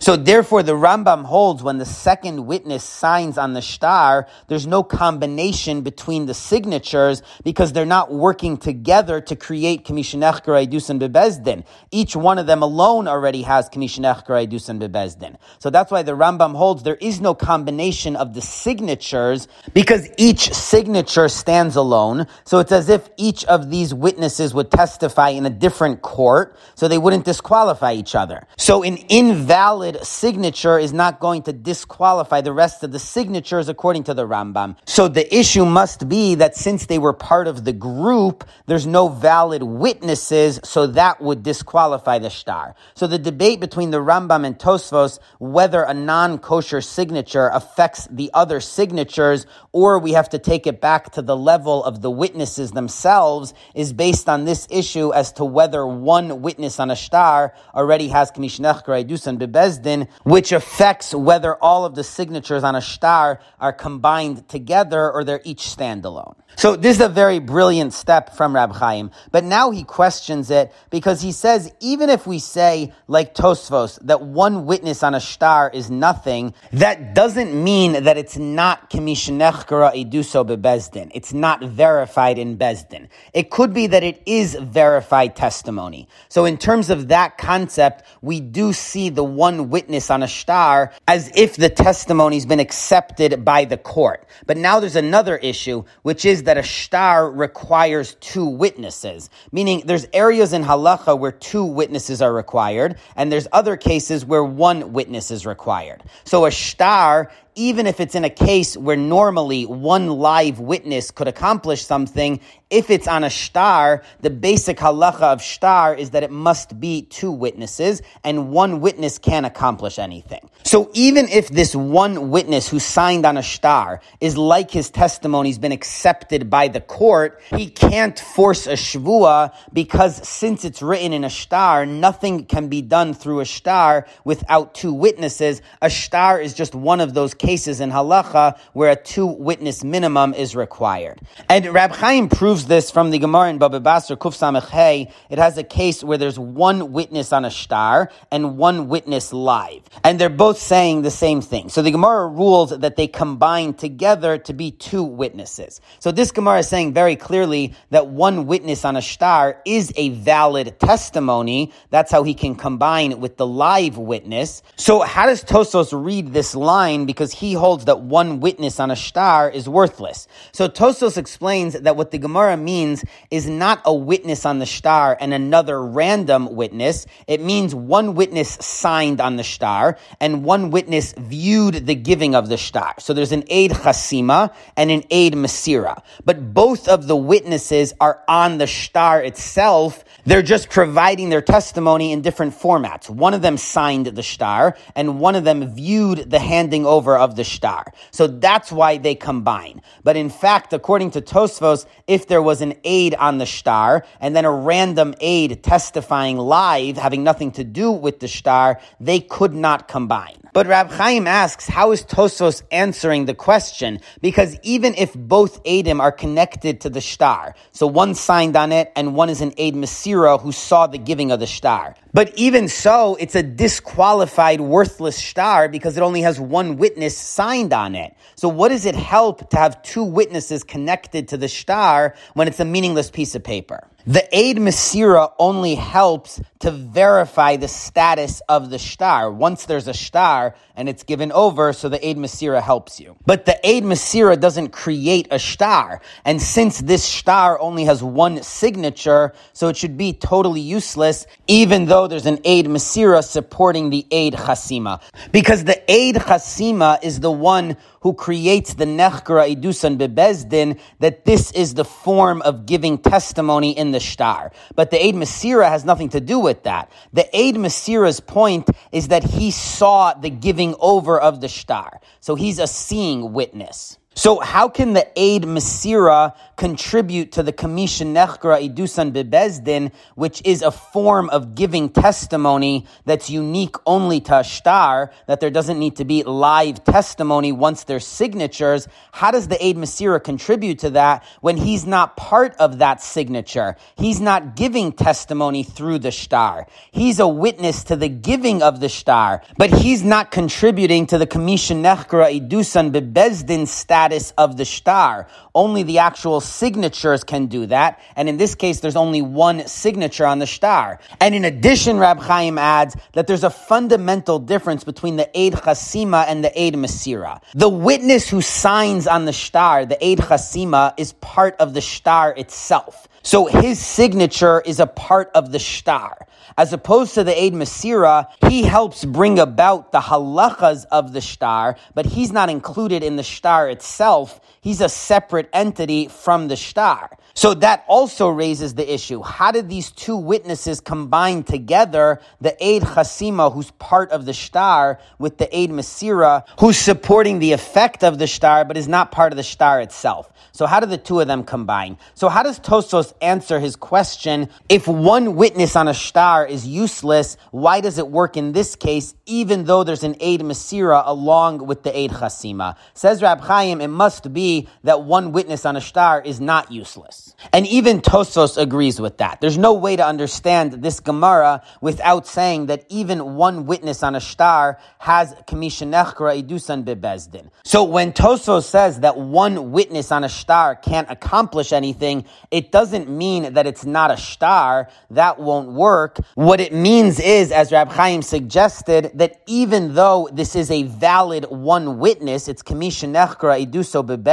A: So therefore the Rambam holds when the second witness signs on the shtar, there's no combination between the signatures because they're not working together to create Kamishin Echkara Idusan Bebezdin. Each one of them alone already has Kamishin Echkara Idusan Bebezdin. So that's why the Rambam holds there is no combination of the signatures because each signature stands alone. So it's as if each of these witnesses would testify in a different court, so they wouldn't disqualify each other. So an invalid signature is not going to disqualify the rest of the signatures according to the Rambam. So the issue must be that since they were part of the group, there's no valid witnesses, so that would disqualify the shtar. So the debate between the Rambam and Tosfos whether a non-kosher signature affects the other signatures or we have to take it back to the level of the witnesses themselves is based on this issue as to whether one witness on a shtar already has Kamishnech Dusan Bebezdin, which affects whether all of the signatures on a shtar are combined together or they're each standalone. So this is a very brilliant step from Rab Chaim, but now he questions it because he says even if we say like Tosfos that one witness on a shtar is nothing, that doesn't mean that it's not Kamishnechkara Eduso bebezdin. It's not verified in Bezdin. It could be that it is verified testimony. So in terms of that concept, we do see the one witness on a shtar as if the testimony's been accepted by the court. But now there's another issue, which is that a shtar requires two witnesses, meaning there's areas in halacha where two witnesses are required, and there's other cases where one witness is required. So a shtar even if it's in a case where normally one live witness could accomplish something, if it's on a shtar, the basic halacha of shtar is that it must be two witnesses, and one witness can't accomplish anything. So even if this one witness who signed on a shtar is like his testimony's been accepted by the court, he can't force a shvua because since it's written in a shtar, nothing can be done through a shtar without two witnesses. A shtar is just one of those cases in halacha where a two witness minimum is required. And Rab Chaim proves this from the Gemara in Baba Basra Kuf Samech It has a case where there's one witness on a shtar and one witness live. And they're both saying the same thing. So the Gemara rules that they combine together to be two witnesses. So this Gemara is saying very clearly that one witness on a shtar is a valid testimony. That's how he can combine with the live witness. So how does Tosfos read this line? Because he holds that one witness on a shtar is worthless. So Tosfos explains that what the Gemara means is not a witness on the shtar and another random witness. It means one witness signed on the shtar and one witness viewed the giving of the shtar. So there's an aid chasima and an aid masira. But both of the witnesses are on the shtar itself. They're just providing their testimony in different formats. One of them signed the shtar and one of them viewed the handing over of the shtar. So that's why they combine. But in fact, according to Tosfos, if there was an aid on the shtar and then a random aid testifying live, having nothing to do with the shtar, they could not combine. But Rab Chaim asks, how is Tosfos answering the question? Because even if both Adim are connected to the shtar, so one signed on it and one is an Aid Masira who saw the giving of the shtar. But even so, it's a disqualified, worthless shtar because it only has one witness signed on it. So what does it help to have two witnesses connected to the shtar when it's a meaningless piece of paper? The aid Masira only helps to verify the status of the shtar. Once there's a shtar and it's given over, so the aid Masira helps you. But the aid Masira doesn't create a shtar. And since this shtar only has one signature, so it should be totally useless, even though there's an aid Masira supporting the aid Chasima. Because the aid Chasima is the one who creates the Nechkara Idusan Bebezdin, that this is the form of giving testimony in the shtar. But the Eid Masira has nothing to do with that. The Eid Masira's point is that he saw the giving over of the shtar. So he's a seeing witness. So how can the aid Masira contribute to the Kamisha Nechra Idusan Bebezdin, which is a form of giving testimony that's unique only to a shtar, that there doesn't need to be live testimony once there's signatures? How does the aid Masira contribute to that when he's not part of that signature? He's not giving testimony through the shtar. He's a witness to the giving of the shtar, but he's not contributing to the Kamisha Nechra Idusan Bebezdin status status of the shtar. Only the actual signatures can do that. And in this case, there's only one signature on the shtar. And in addition, Rab Chaim adds that there's a fundamental difference between the Eid Chasima and the Eid Masira. The witness who signs on the shtar, the Eid Chasima, is part of the shtar itself. So his signature is a part of the shtar. As opposed to the Eid Masira, he helps bring about the halachas of the shtar, but he's not included in the shtar itself. He's a separate entity from the shtar. So that also raises the issue. How did these two witnesses combine together the Eid Chasima, who's part of the shtar, with the Eid Masira, who's supporting the effect of the shtar, but is not part of the shtar itself? So how do the two of them combine? So how does Tosfos answer his question? If one witness on a shtar is useless, why does it work in this case, even though there's an Eid Masira along with the Eid Chasima? Says Rab Chaim, it must be that one witness on a shtar is not useless. And even Tosfos agrees with that. There's no way to understand this Gemara without saying that even one witness on a shtar has Kamishanechra Idusan Bebezdin. So when Tosfos says that one witness on a shtar can't accomplish anything, it doesn't mean that it's not a shtar. That won't work. What it means is, as Rab Chaim suggested, that even though this is a valid one witness, it's Kamishanechra Iduso Bebezdin,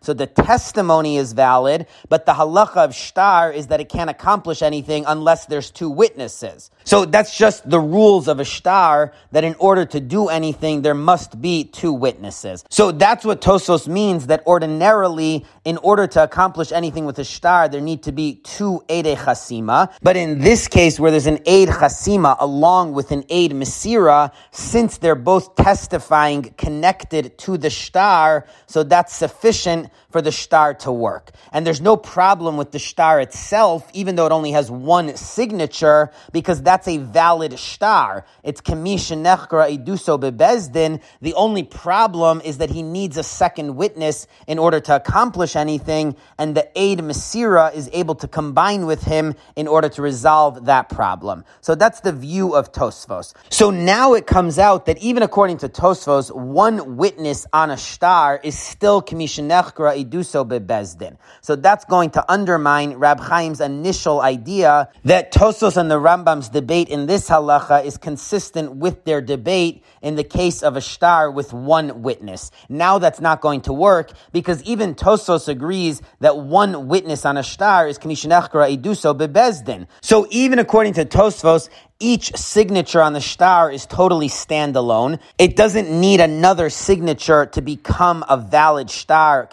A: so the testimony is valid, but the halacha of shtar is that it can't accomplish anything unless there's two witnesses. So that's just the rules of a shtar, that in order to do anything, there must be two witnesses. So that's what Tosfos means, that ordinarily, in order to accomplish anything with a shtar, there need to be two Eid Chasima. But in this case, where there's an Eid Chasima along with an Eid Masira, since they're both testifying connected to the shtar, so that's sufficient for the shtar to work. And there's no problem with the shtar itself, even though it only has one signature, because that's a valid shtar. It's kamish nechkara iduso bebezdin. The only problem is that he needs a second witness in order to accomplish anything, and the aid masira is able to combine with him in order to resolve that problem. So that's the view of Tosfos. So now it comes out that even according to Tosfos, one witness on a shtar is still kamish nechkara iduso bebezdin. So that's going to undermine Rab Chaim's initial idea that Tosfos and the Rambam's debate in this halacha is consistent with their debate in the case of a shtar with one witness. Now that's not going to work because even Tosfos agrees that one witness on a shtar is Kamishanechkara Iduso Bebezdin. So even according to Tosfos, each signature on the shtar is totally standalone. It doesn't need another signature to become a valid shtar.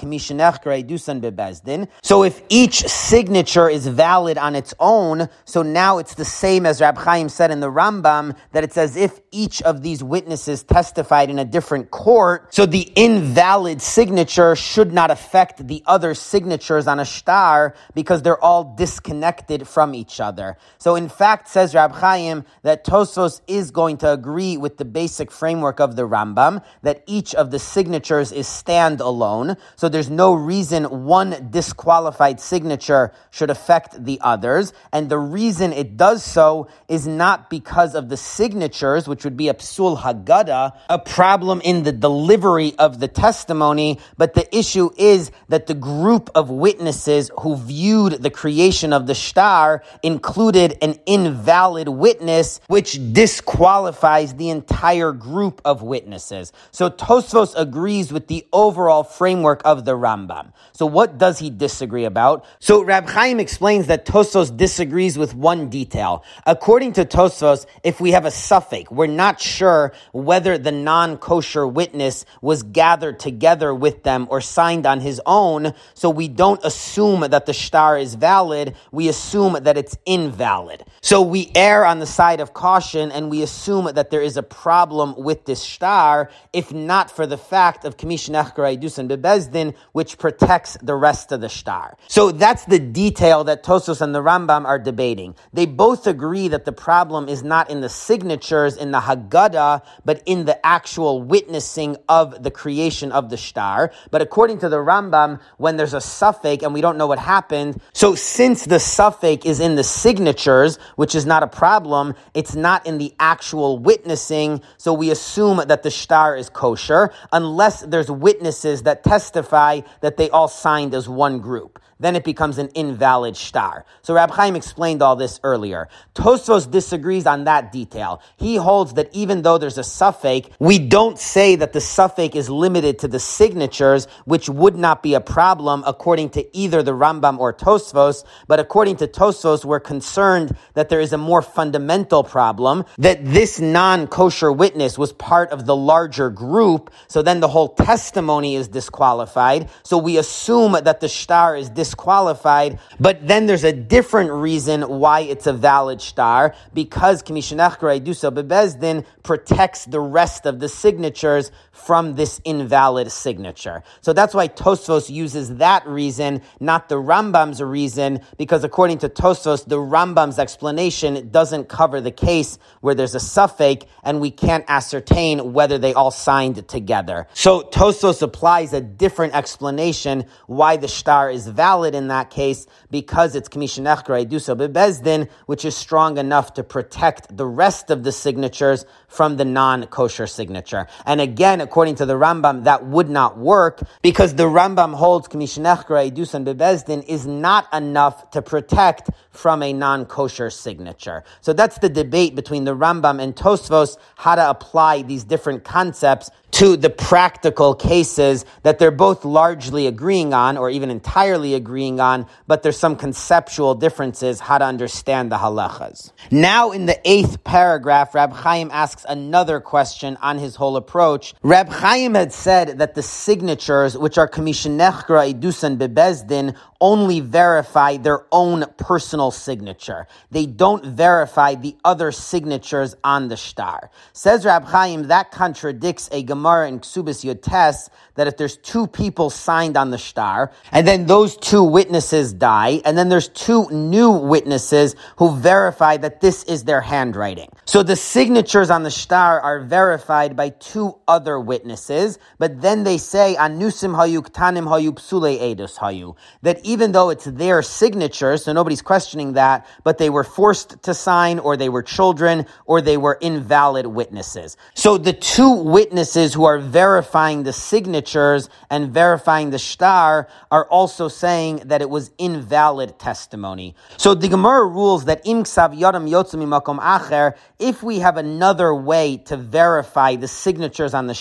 A: So if each signature is valid on its own, so now it's the same as Rab Chaim said in the Rambam, that it's as if each of these witnesses testified in a different court. So the invalid signature should not affect the other signatures on a shtar because they're all disconnected from each other. So in fact, says Rab Chaim, That Tosfos is going to agree with the basic framework of the Rambam, that each of the signatures is standalone, so there's no reason one disqualified signature should affect the others, and the reason it does so is not because of the signatures, which would be a psul haggadah, a problem in the delivery of the testimony, but the issue is that the group of witnesses who viewed the creation of the shtar included an invalid witness, which disqualifies the entire group of witnesses. So Tosfos agrees with the overall framework of the Rambam. So what does he disagree about? So Rab Chaim explains that Tosfos disagrees with one detail. According to Tosfos, if we have a safek, we're not sure whether the non-kosher witness was gathered together with them or signed on his own, so we don't assume that the shtar is valid, we assume that it's invalid. So we err on the side of caution and we assume that there is a problem with this shtar, if not for the fact of Kamish Nechgar and Bebezdin, which protects the rest of the shtar. So that's the detail that Tosfos and the Rambam are debating. They both agree that the problem is not in the signatures in the Haggadah, but in the actual witnessing of the creation of the shtar. But according to the Rambam, when there's a safek and we don't know what happened, so since the safek is in the signatures, which is not a problem, it's not in the actual witnessing, so we assume that the shtar is kosher, unless there's witnesses that testify that they all signed as one group then it becomes an invalid shtar. So Rab Chaim explained all this earlier. Tosfos disagrees on that detail. He holds that even though there's a safek, we don't say that the safek is limited to the signatures, which would not be a problem according to either the Rambam or Tosfos, but according to Tosfos, we're concerned that there is a more fundamental problem, that this non-kosher witness was part of the larger group, so then the whole testimony is disqualified, so we assume that the shtar is disqualified disqualified. But then there's a different reason why it's a valid shtar because Kamishanachkar Dusa Bebezdin protects the rest of the signatures from this invalid signature. So that's why Tosfos uses that reason, not the Rambam's reason, because according to Tosfos, the Rambam's explanation doesn't cover the case where there's a safek and we can't ascertain whether they all signed together. So Tosfos applies a different explanation why the shtar is valid in that case because it's Kamishanechkar Edusa Bebezdin, which is strong enough to protect the rest of the signatures from the non-kosher signature. And again, according to the Rambam, that would not work because the Rambam holds Kamishanechkar Edusa Bebezdin is not enough to protect from a non-kosher signature. So that's the debate between the Rambam and Tosfos, how to apply these different concepts to the practical cases that they're both largely agreeing on or even entirely agreeing on, but there's some conceptual differences how to understand the halachas. Now in the eighth paragraph, Rab Chaim asks another question on his whole approach. Rab Chaim had said that the signatures, which are Kamishanechgra Idusan Bebezdin, only verify their own personal signature. They don't verify the other signatures on the shtar. Says Rab Chaim, that contradicts a Gemara in Ksubis Yotes that if there's two people signed on the shtar, and then those two witnesses die, and then there's two new witnesses who verify that this is their handwriting. So the signatures on the shtar are verified by two other witnesses, but then they say, Anusim hayu ktanim hayu psule edus hayu, that even though it's their signature, so nobody's questioning that, but they were forced to sign, or they were children, or they were invalid witnesses. So the two witnesses who are verifying the signatures and verifying the shtar are also saying that it was invalid testimony. So the Gemara rules that im ksav yadam yotzim acher, if we have another way to verify the signatures on the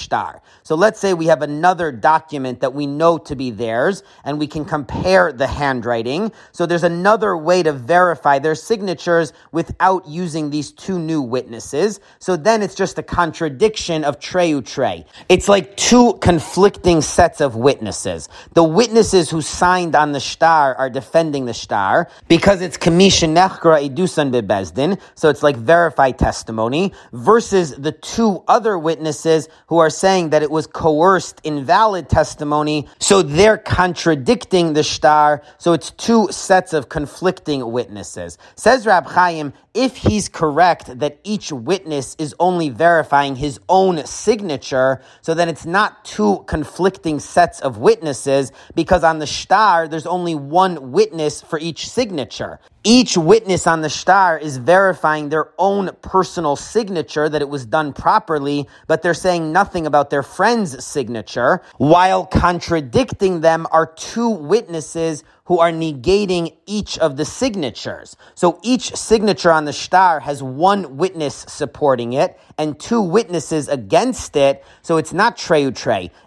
A: So let's say we have another document that we know to be theirs, and we can compare the handwriting. So there's another way to verify their signatures without using these two new witnesses. So then it's just a contradiction of treu tre. It's like two conflicting sets of witnesses. The witnesses who signed on the shtar are defending the shtar because it's kamisha nechra edusan bebezdin. So it's like verified testimony versus the two other witnesses who are saying that it was coerced, invalid testimony. So they're contradicting the shtar. So it's two sets of conflicting witnesses. Says Rab Chaim, if he's correct that each witness is only verifying his own signature, so then it's not two conflicting sets of witnesses because on the shtar, there's only one witness for each signature. Each witness on the shtar is verifying their own personal signature that it was done properly, but they're saying nothing about their friend's signature, while contradicting them are two witnesses who are negating each of the signatures. So each signature on the shtar has one witness supporting it and two witnesses against it. So it's not treu.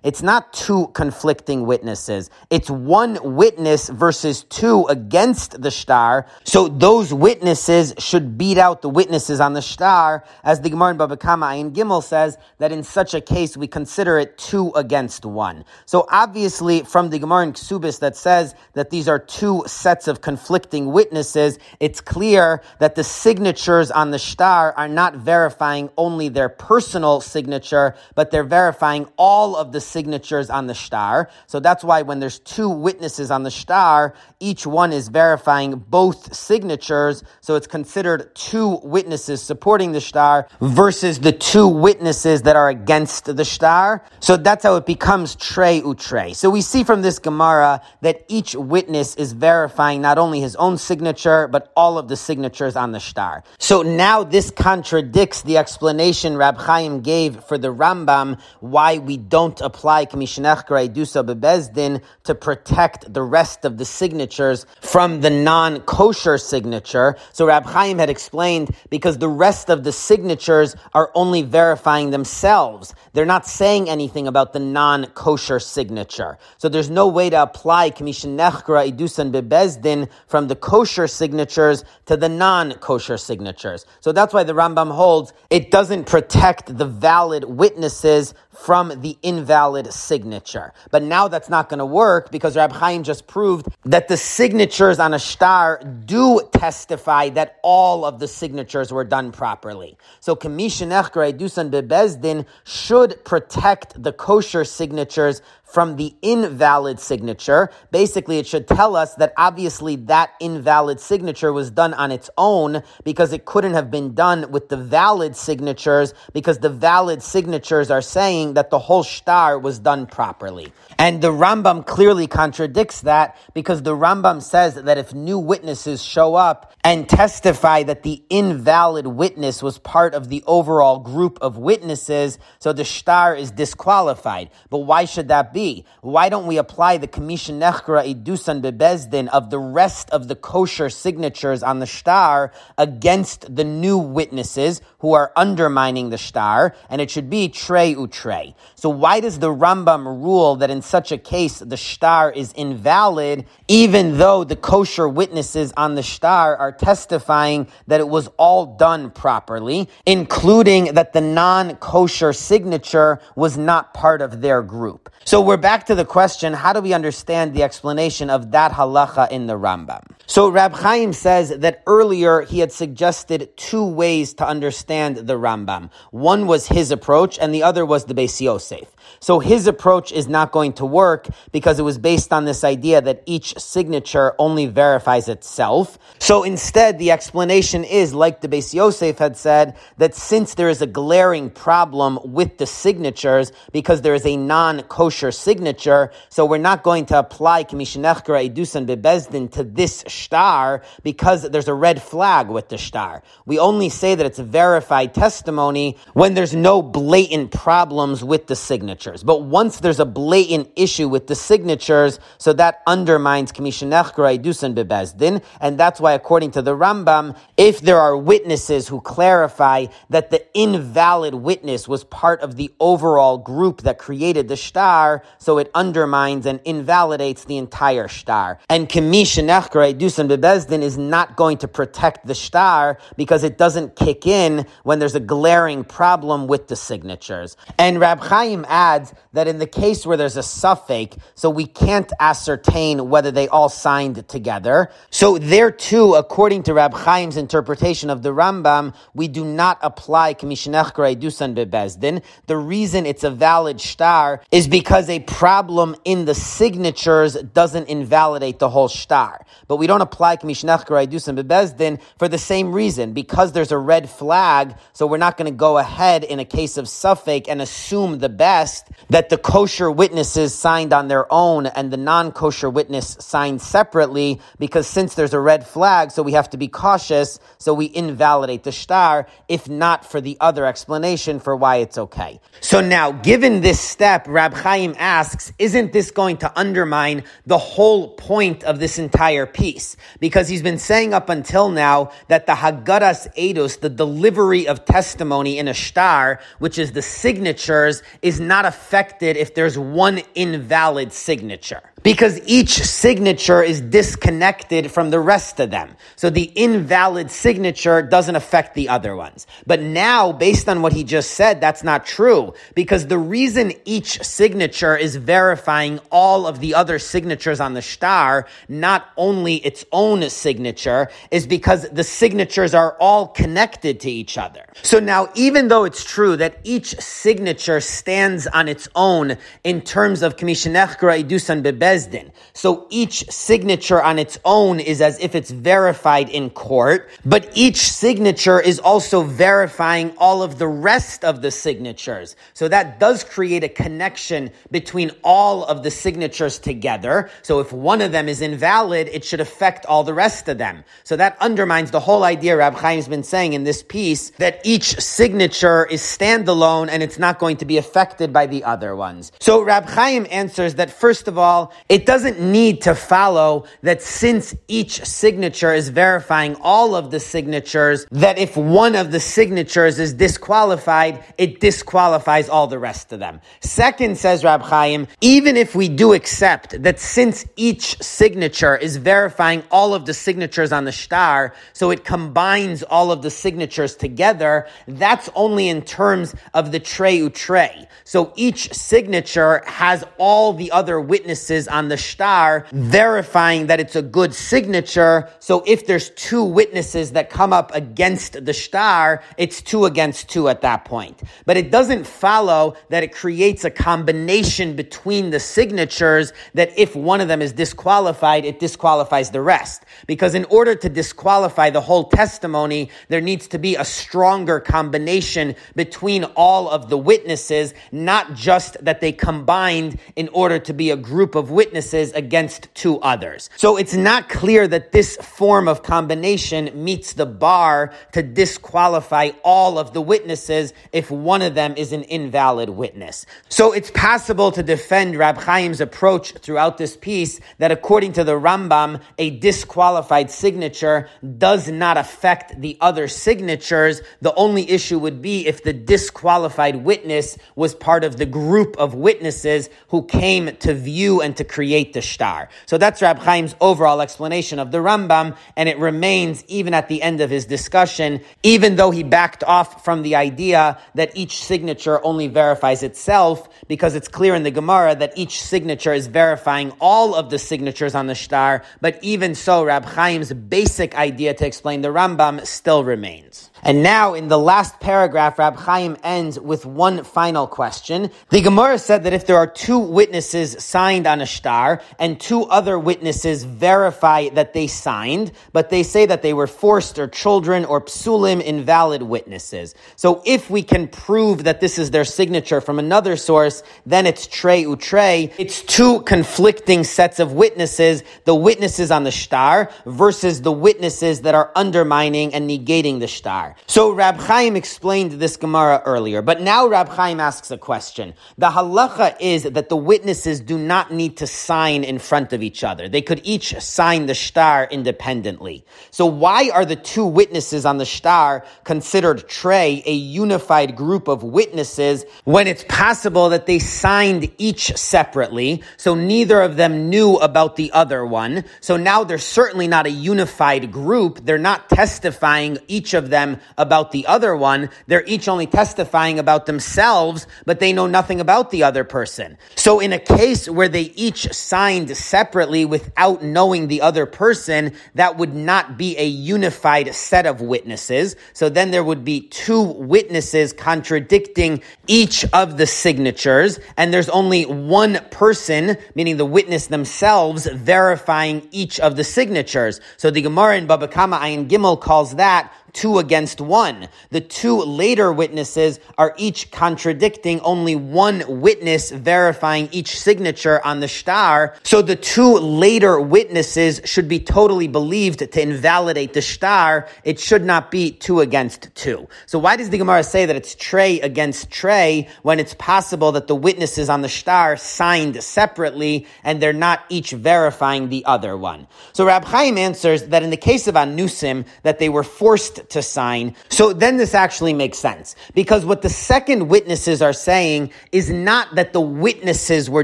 A: It's not two conflicting witnesses. It's one witness versus two against the shtar. So those witnesses should beat out the witnesses on the shtar, as the Gemara in Baba Kama Ayin Gimel says that in such a case we consider it two against one. So obviously from the Gemara in Ksubis that says that these are two sets of conflicting witnesses, it's clear that the signatures on the shtar are not verifying only their personal signature, but they're verifying all of the signatures on the shtar. So that's why when there's two witnesses on the shtar, each one is verifying both signatures. So it's considered two witnesses supporting the shtar versus the two witnesses that are against the shtar. So that's how it becomes trey utre. So we see from this Gemara that each witness witness is verifying not only his own signature, but all of the signatures on the shtar. So now this contradicts the explanation Rab Chaim gave for the Rambam why we don't apply Kamishanech Dusa Bebezdin to protect the rest of the signatures from the non-kosher signature. So Rab Chaim had explained because the rest of the signatures are only verifying themselves. They're not saying anything about the non-kosher signature. So there's no way to apply Kamishanech idusan bebezdin from the kosher signatures to the non-kosher signatures. So that's why the Rambam holds it doesn't protect the valid witnesses from the invalid signature. But now that's not going to work because Rab Chaim just proved that the signatures on a shtar do testify that all of the signatures were done properly. So Kamishin Dusan Bebezdin should protect the kosher signatures from the invalid signature. Basically, it should tell us that obviously that invalid signature was done on its own because it couldn't have been done with the valid signatures because the valid signatures are saying that the whole shtar was done properly. And the Rambam clearly contradicts that because the Rambam says that if new witnesses show up and testify that the invalid witness was part of the overall group of witnesses, so the shtar is disqualified. But why should that be? Why don't we apply the Kamisha Nechra Idusan Bebezdin of the rest of the kosher signatures on the shtar against the new witnesses who are undermining the shtar, And it should be trey utrey. So why does the Rambam rule that in such a case the shtar is invalid, even though the kosher witnesses on the shtar are testifying that it was all done properly, including that the non-kosher signature was not part of their group. So we're back to the question, how do we understand the explanation of that halacha in the Rambam? So Rab Chaim says that earlier he had suggested two ways to understand the Rambam. One was his approach and the other was the Beis Yosef. So his approach is not going to work because it was based on this idea that each signature only verifies itself. So instead, the explanation is, like the Beis Yosef had said, that since there is a glaring problem with the signatures because there is a non-kosher signature, so we're not going to apply Kamishinechkara Edusan Bebezdin to this shtar because there's a red flag with the shtar. We only say that it's a verified testimony when there's no blatant problems with the signatures. But once there's a blatant issue with the signatures, so that undermines Kamishanechkara Dusan Bebezdin, and that's why, according to the Rambam, if there are witnesses who clarify that the invalid witness was part of the overall group that created the shtar, so it undermines and invalidates the entire shtar. And Kamishanechkara Dusan Bebezdin is not going to protect the shtar because it doesn't kick in when there's a glaring problem with the signatures. And Rab Chaim adds that in the case where there's a safek, so we can't ascertain whether they all signed together. So there too, according to Rab Chaim's interpretation of the Rambam, we do not apply Kamishnech Dusan Bebezdin. The reason it's a valid shtar is because a problem in the signatures doesn't invalidate the whole shtar. But we don't apply Kamishnech Dusan Bebezdin for the same reason, because there's a red flag, so we're not going to go ahead in a case of safek and assume the best that the kosher witnesses signed on their own and the non-kosher witness signed separately, because since there's a red flag, so we have to be cautious, so we invalidate the shtar, if not for the other explanation for why it's okay. So now, given this step, Rab Chaim asks, isn't this going to undermine the whole point of this entire piece? Because he's been saying up until now that the Haggadas Eidos, the delivery of testimony in a shtar, which is the signatures, is not affected if there's one invalid signature because each signature is disconnected from the rest of them. So the invalid signature doesn't affect the other ones. But now, based on what he just said, that's not true because the reason each signature is verifying all of the other signatures on the shtar, not only its own signature, is because the signatures are all connected to each other. So now, even though it's true that each signature stands on its own in terms of Kamishanech Idusan Bebe Bezdin. So each signature on its own is as if it's verified in court, but each signature is also verifying all of the rest of the signatures. So that does create a connection between all of the signatures together. So if one of them is invalid, it should affect all the rest of them. So that undermines the whole idea Rab Chaim's been saying in this piece that each signature is standalone and it's not going to be affected by the other ones. So Rab Chaim answers that first of all, it doesn't need to follow that since each signature is verifying all of the signatures, that if one of the signatures is disqualified, it disqualifies all the rest of them. Second, says Rab Chaim, even if we do accept that since each signature is verifying all of the signatures on the shtar, so it combines all of the signatures together, that's only in terms of the trey utrey. So each signature has all the other witnesses on the shtar, verifying that it's a good signature. So if there's two witnesses that come up against the shtar, it's two against two at that point. But it doesn't follow that it creates a combination between the signatures that if one of them is disqualified, it disqualifies the rest. Because in order to disqualify the whole testimony, there needs to be a stronger combination between all of the witnesses, not just that they combined in order to be a group of witnesses against two others. So it's not clear that this form of combination meets the bar to disqualify all of the witnesses if one of them is an invalid witness. So it's possible to defend Rab Chaim's approach throughout this piece that according to the Rambam, a disqualified signature does not affect the other signatures. The only issue would be if the disqualified witness was part of the group of witnesses who came to view and to create the shtar. So that's Rab Chaim's overall explanation of the Rambam, and it remains even at the end of his discussion, even though he backed off from the idea that each signature only verifies itself, because it's clear in the Gemara that each signature is verifying all of the signatures on the shtar, but even so, Rab Chaim's basic idea to explain the Rambam still remains. And now, in the last paragraph, Rab Chaim ends with one final question. The Gemara said that if there are two witnesses signed on a shtar and two other witnesses verify that they signed, but they say that they were forced or children or psulim, invalid witnesses. So if we can prove that this is their signature from another source, then it's trey utrey. It's two conflicting sets of witnesses, the witnesses on the shtar versus the witnesses that are undermining and negating the shtar. So Rab Chaim explained this Gemara earlier, but now Rab Chaim asks a question. The halacha is that the witnesses do not need to sign in front of each other. They could each sign the shtar independently. So why are the two witnesses on the shtar considered trey, a unified group of witnesses, when it's possible that they signed each separately, so neither of them knew about the other one. So now they're certainly not a unified group. They're not testifying each of them about the other one. They're each only testifying about themselves, but they know nothing about the other person. So in a case where they each signed separately without knowing the other person, that would not be a unified set of witnesses. So then there would be two witnesses contradicting each of the signatures, and there's only one person, meaning the witness themselves, verifying each of the signatures. So the Gemara in Baba Kama Ayin Gimel calls that two against one. The two later witnesses are each contradicting only one witness verifying each signature on the shtar. So the two later witnesses should be totally believed to invalidate the shtar. It should not be two against two. So why does the Gemara say that it's Trey against Trey when it's possible that the witnesses on the shtar signed separately and they're not each verifying the other one? So Rab Chaim answers that in the case of Anusim, that they were forced to sign. So then this actually makes sense because what the second witnesses are saying is not that the witnesses were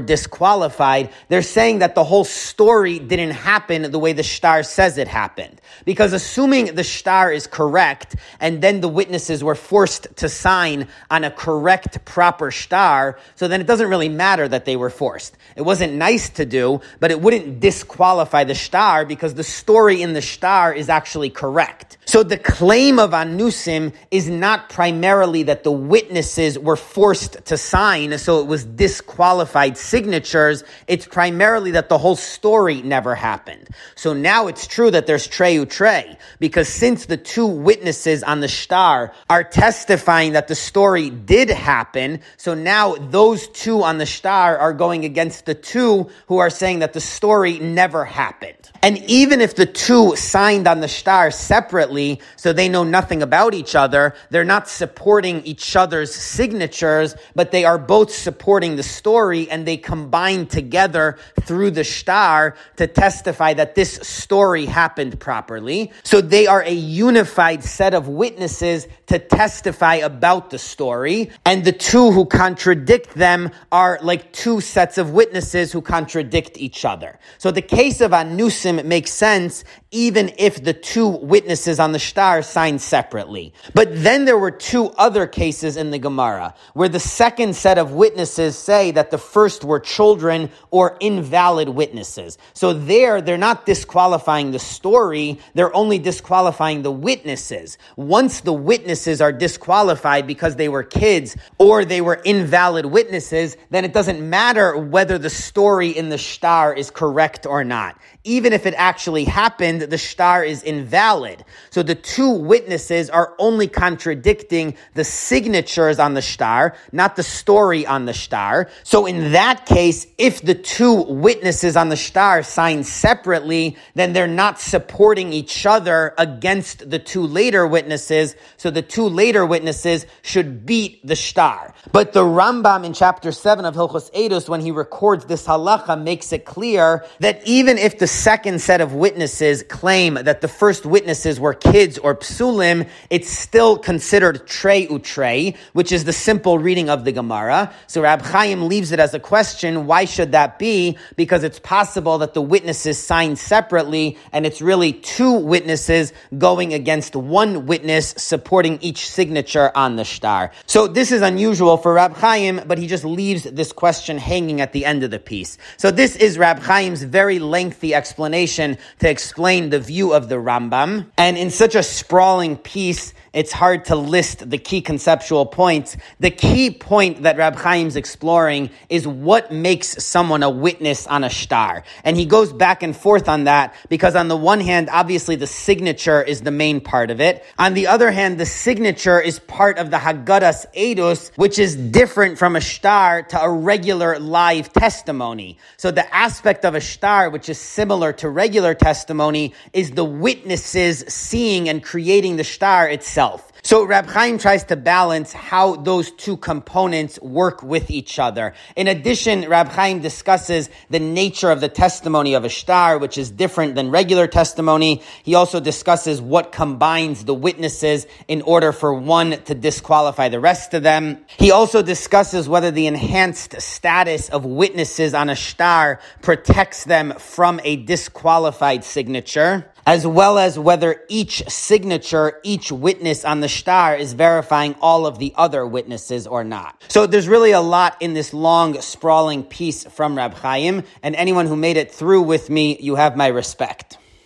A: disqualified. They're saying that the whole story didn't happen the way the shtar says it happened. Because assuming the shtar is correct and then the witnesses were forced to sign on a correct, proper shtar, so then it doesn't really matter that they were forced. It wasn't nice to do, but it wouldn't disqualify the shtar because the story in the shtar is actually correct. So the claim of Anusim is not primarily that the witnesses were forced to sign, so it was disqualified signatures. It's primarily that the whole story never happened. So now it's true that there's Trey, because since the two witnesses on the shtar are testifying that the story did happen, so now those two on the shtar are going against the two who are saying that the story never happened. And even if the two signed on the shtar separately, so they know nothing about each other, they're not supporting each other's signatures, but they are both supporting the story and they combine together through the shtar to testify that this story happened properly. So they are a unified set of witnesses to testify about the story. And the two who contradict them are like two sets of witnesses who contradict each other. So the case of Anusim makes sense even if the two witnesses on the shtar signed separately. But then there were two other cases in the Gemara where the second set of witnesses say that the first were children or invalid witnesses. So there, they're not disqualifying the story, they're only disqualifying the witnesses. Once the witnesses are disqualified because they were kids or they were invalid witnesses, then it doesn't matter whether the story in the shtar is correct or not. Even if it actually happened, the shtar is invalid. So the two witnesses are only contradicting the signatures on the shtar, not the story on the shtar. So in that case, if the two witnesses on the shtar sign separately, then they're not supporting each other against the two later witnesses. So the two later witnesses should beat the shtar. But the Rambam in chapter 7 of Hilchos Eidos, when he records this halacha, makes it clear that even if the second set of witnesses claim that the first witnesses were kids or psulim, it's still considered trey utrey, which is the simple reading of the Gemara. So Rab Chaim leaves it as a question, why should that be? Because it's possible that the witnesses signed separately and it's really two witnesses going against one witness supporting each signature on the shtar. So this is unusual for Rab Chaim, but he just leaves this question hanging at the end of the piece. So this is Rab Chaim's very lengthy explanation to explain the view of the Rambam. And in such a sprawling piece, it's hard to list the key conceptual points. The key point that Rab Chaim's exploring is what makes someone a witness on a shtar. And he goes back and forth on that because on the one hand, obviously the signature is the main part of it. On the other hand, the signature is part of the Haggadas Edus, which is different from a shtar to a regular live testimony. So the aspect of a shtar, which is similar to regular testimony, is the witnesses seeing and creating the shtar itself. So Rab Chaim tries to balance how those two components work with each other. In addition, Rab Chaim discusses the nature of the testimony of a shtar, which is different than regular testimony. He also discusses what combines the witnesses in order for one to disqualify the rest of them. He also discusses whether the enhanced status of witnesses on a shtar protects them from a a disqualified signature, as well as whether each signature, each witness on the shtar is verifying all of the other witnesses or not. So there's really a lot in this long, sprawling piece from Rab Chaim, and anyone who made it through with me, you have my respect.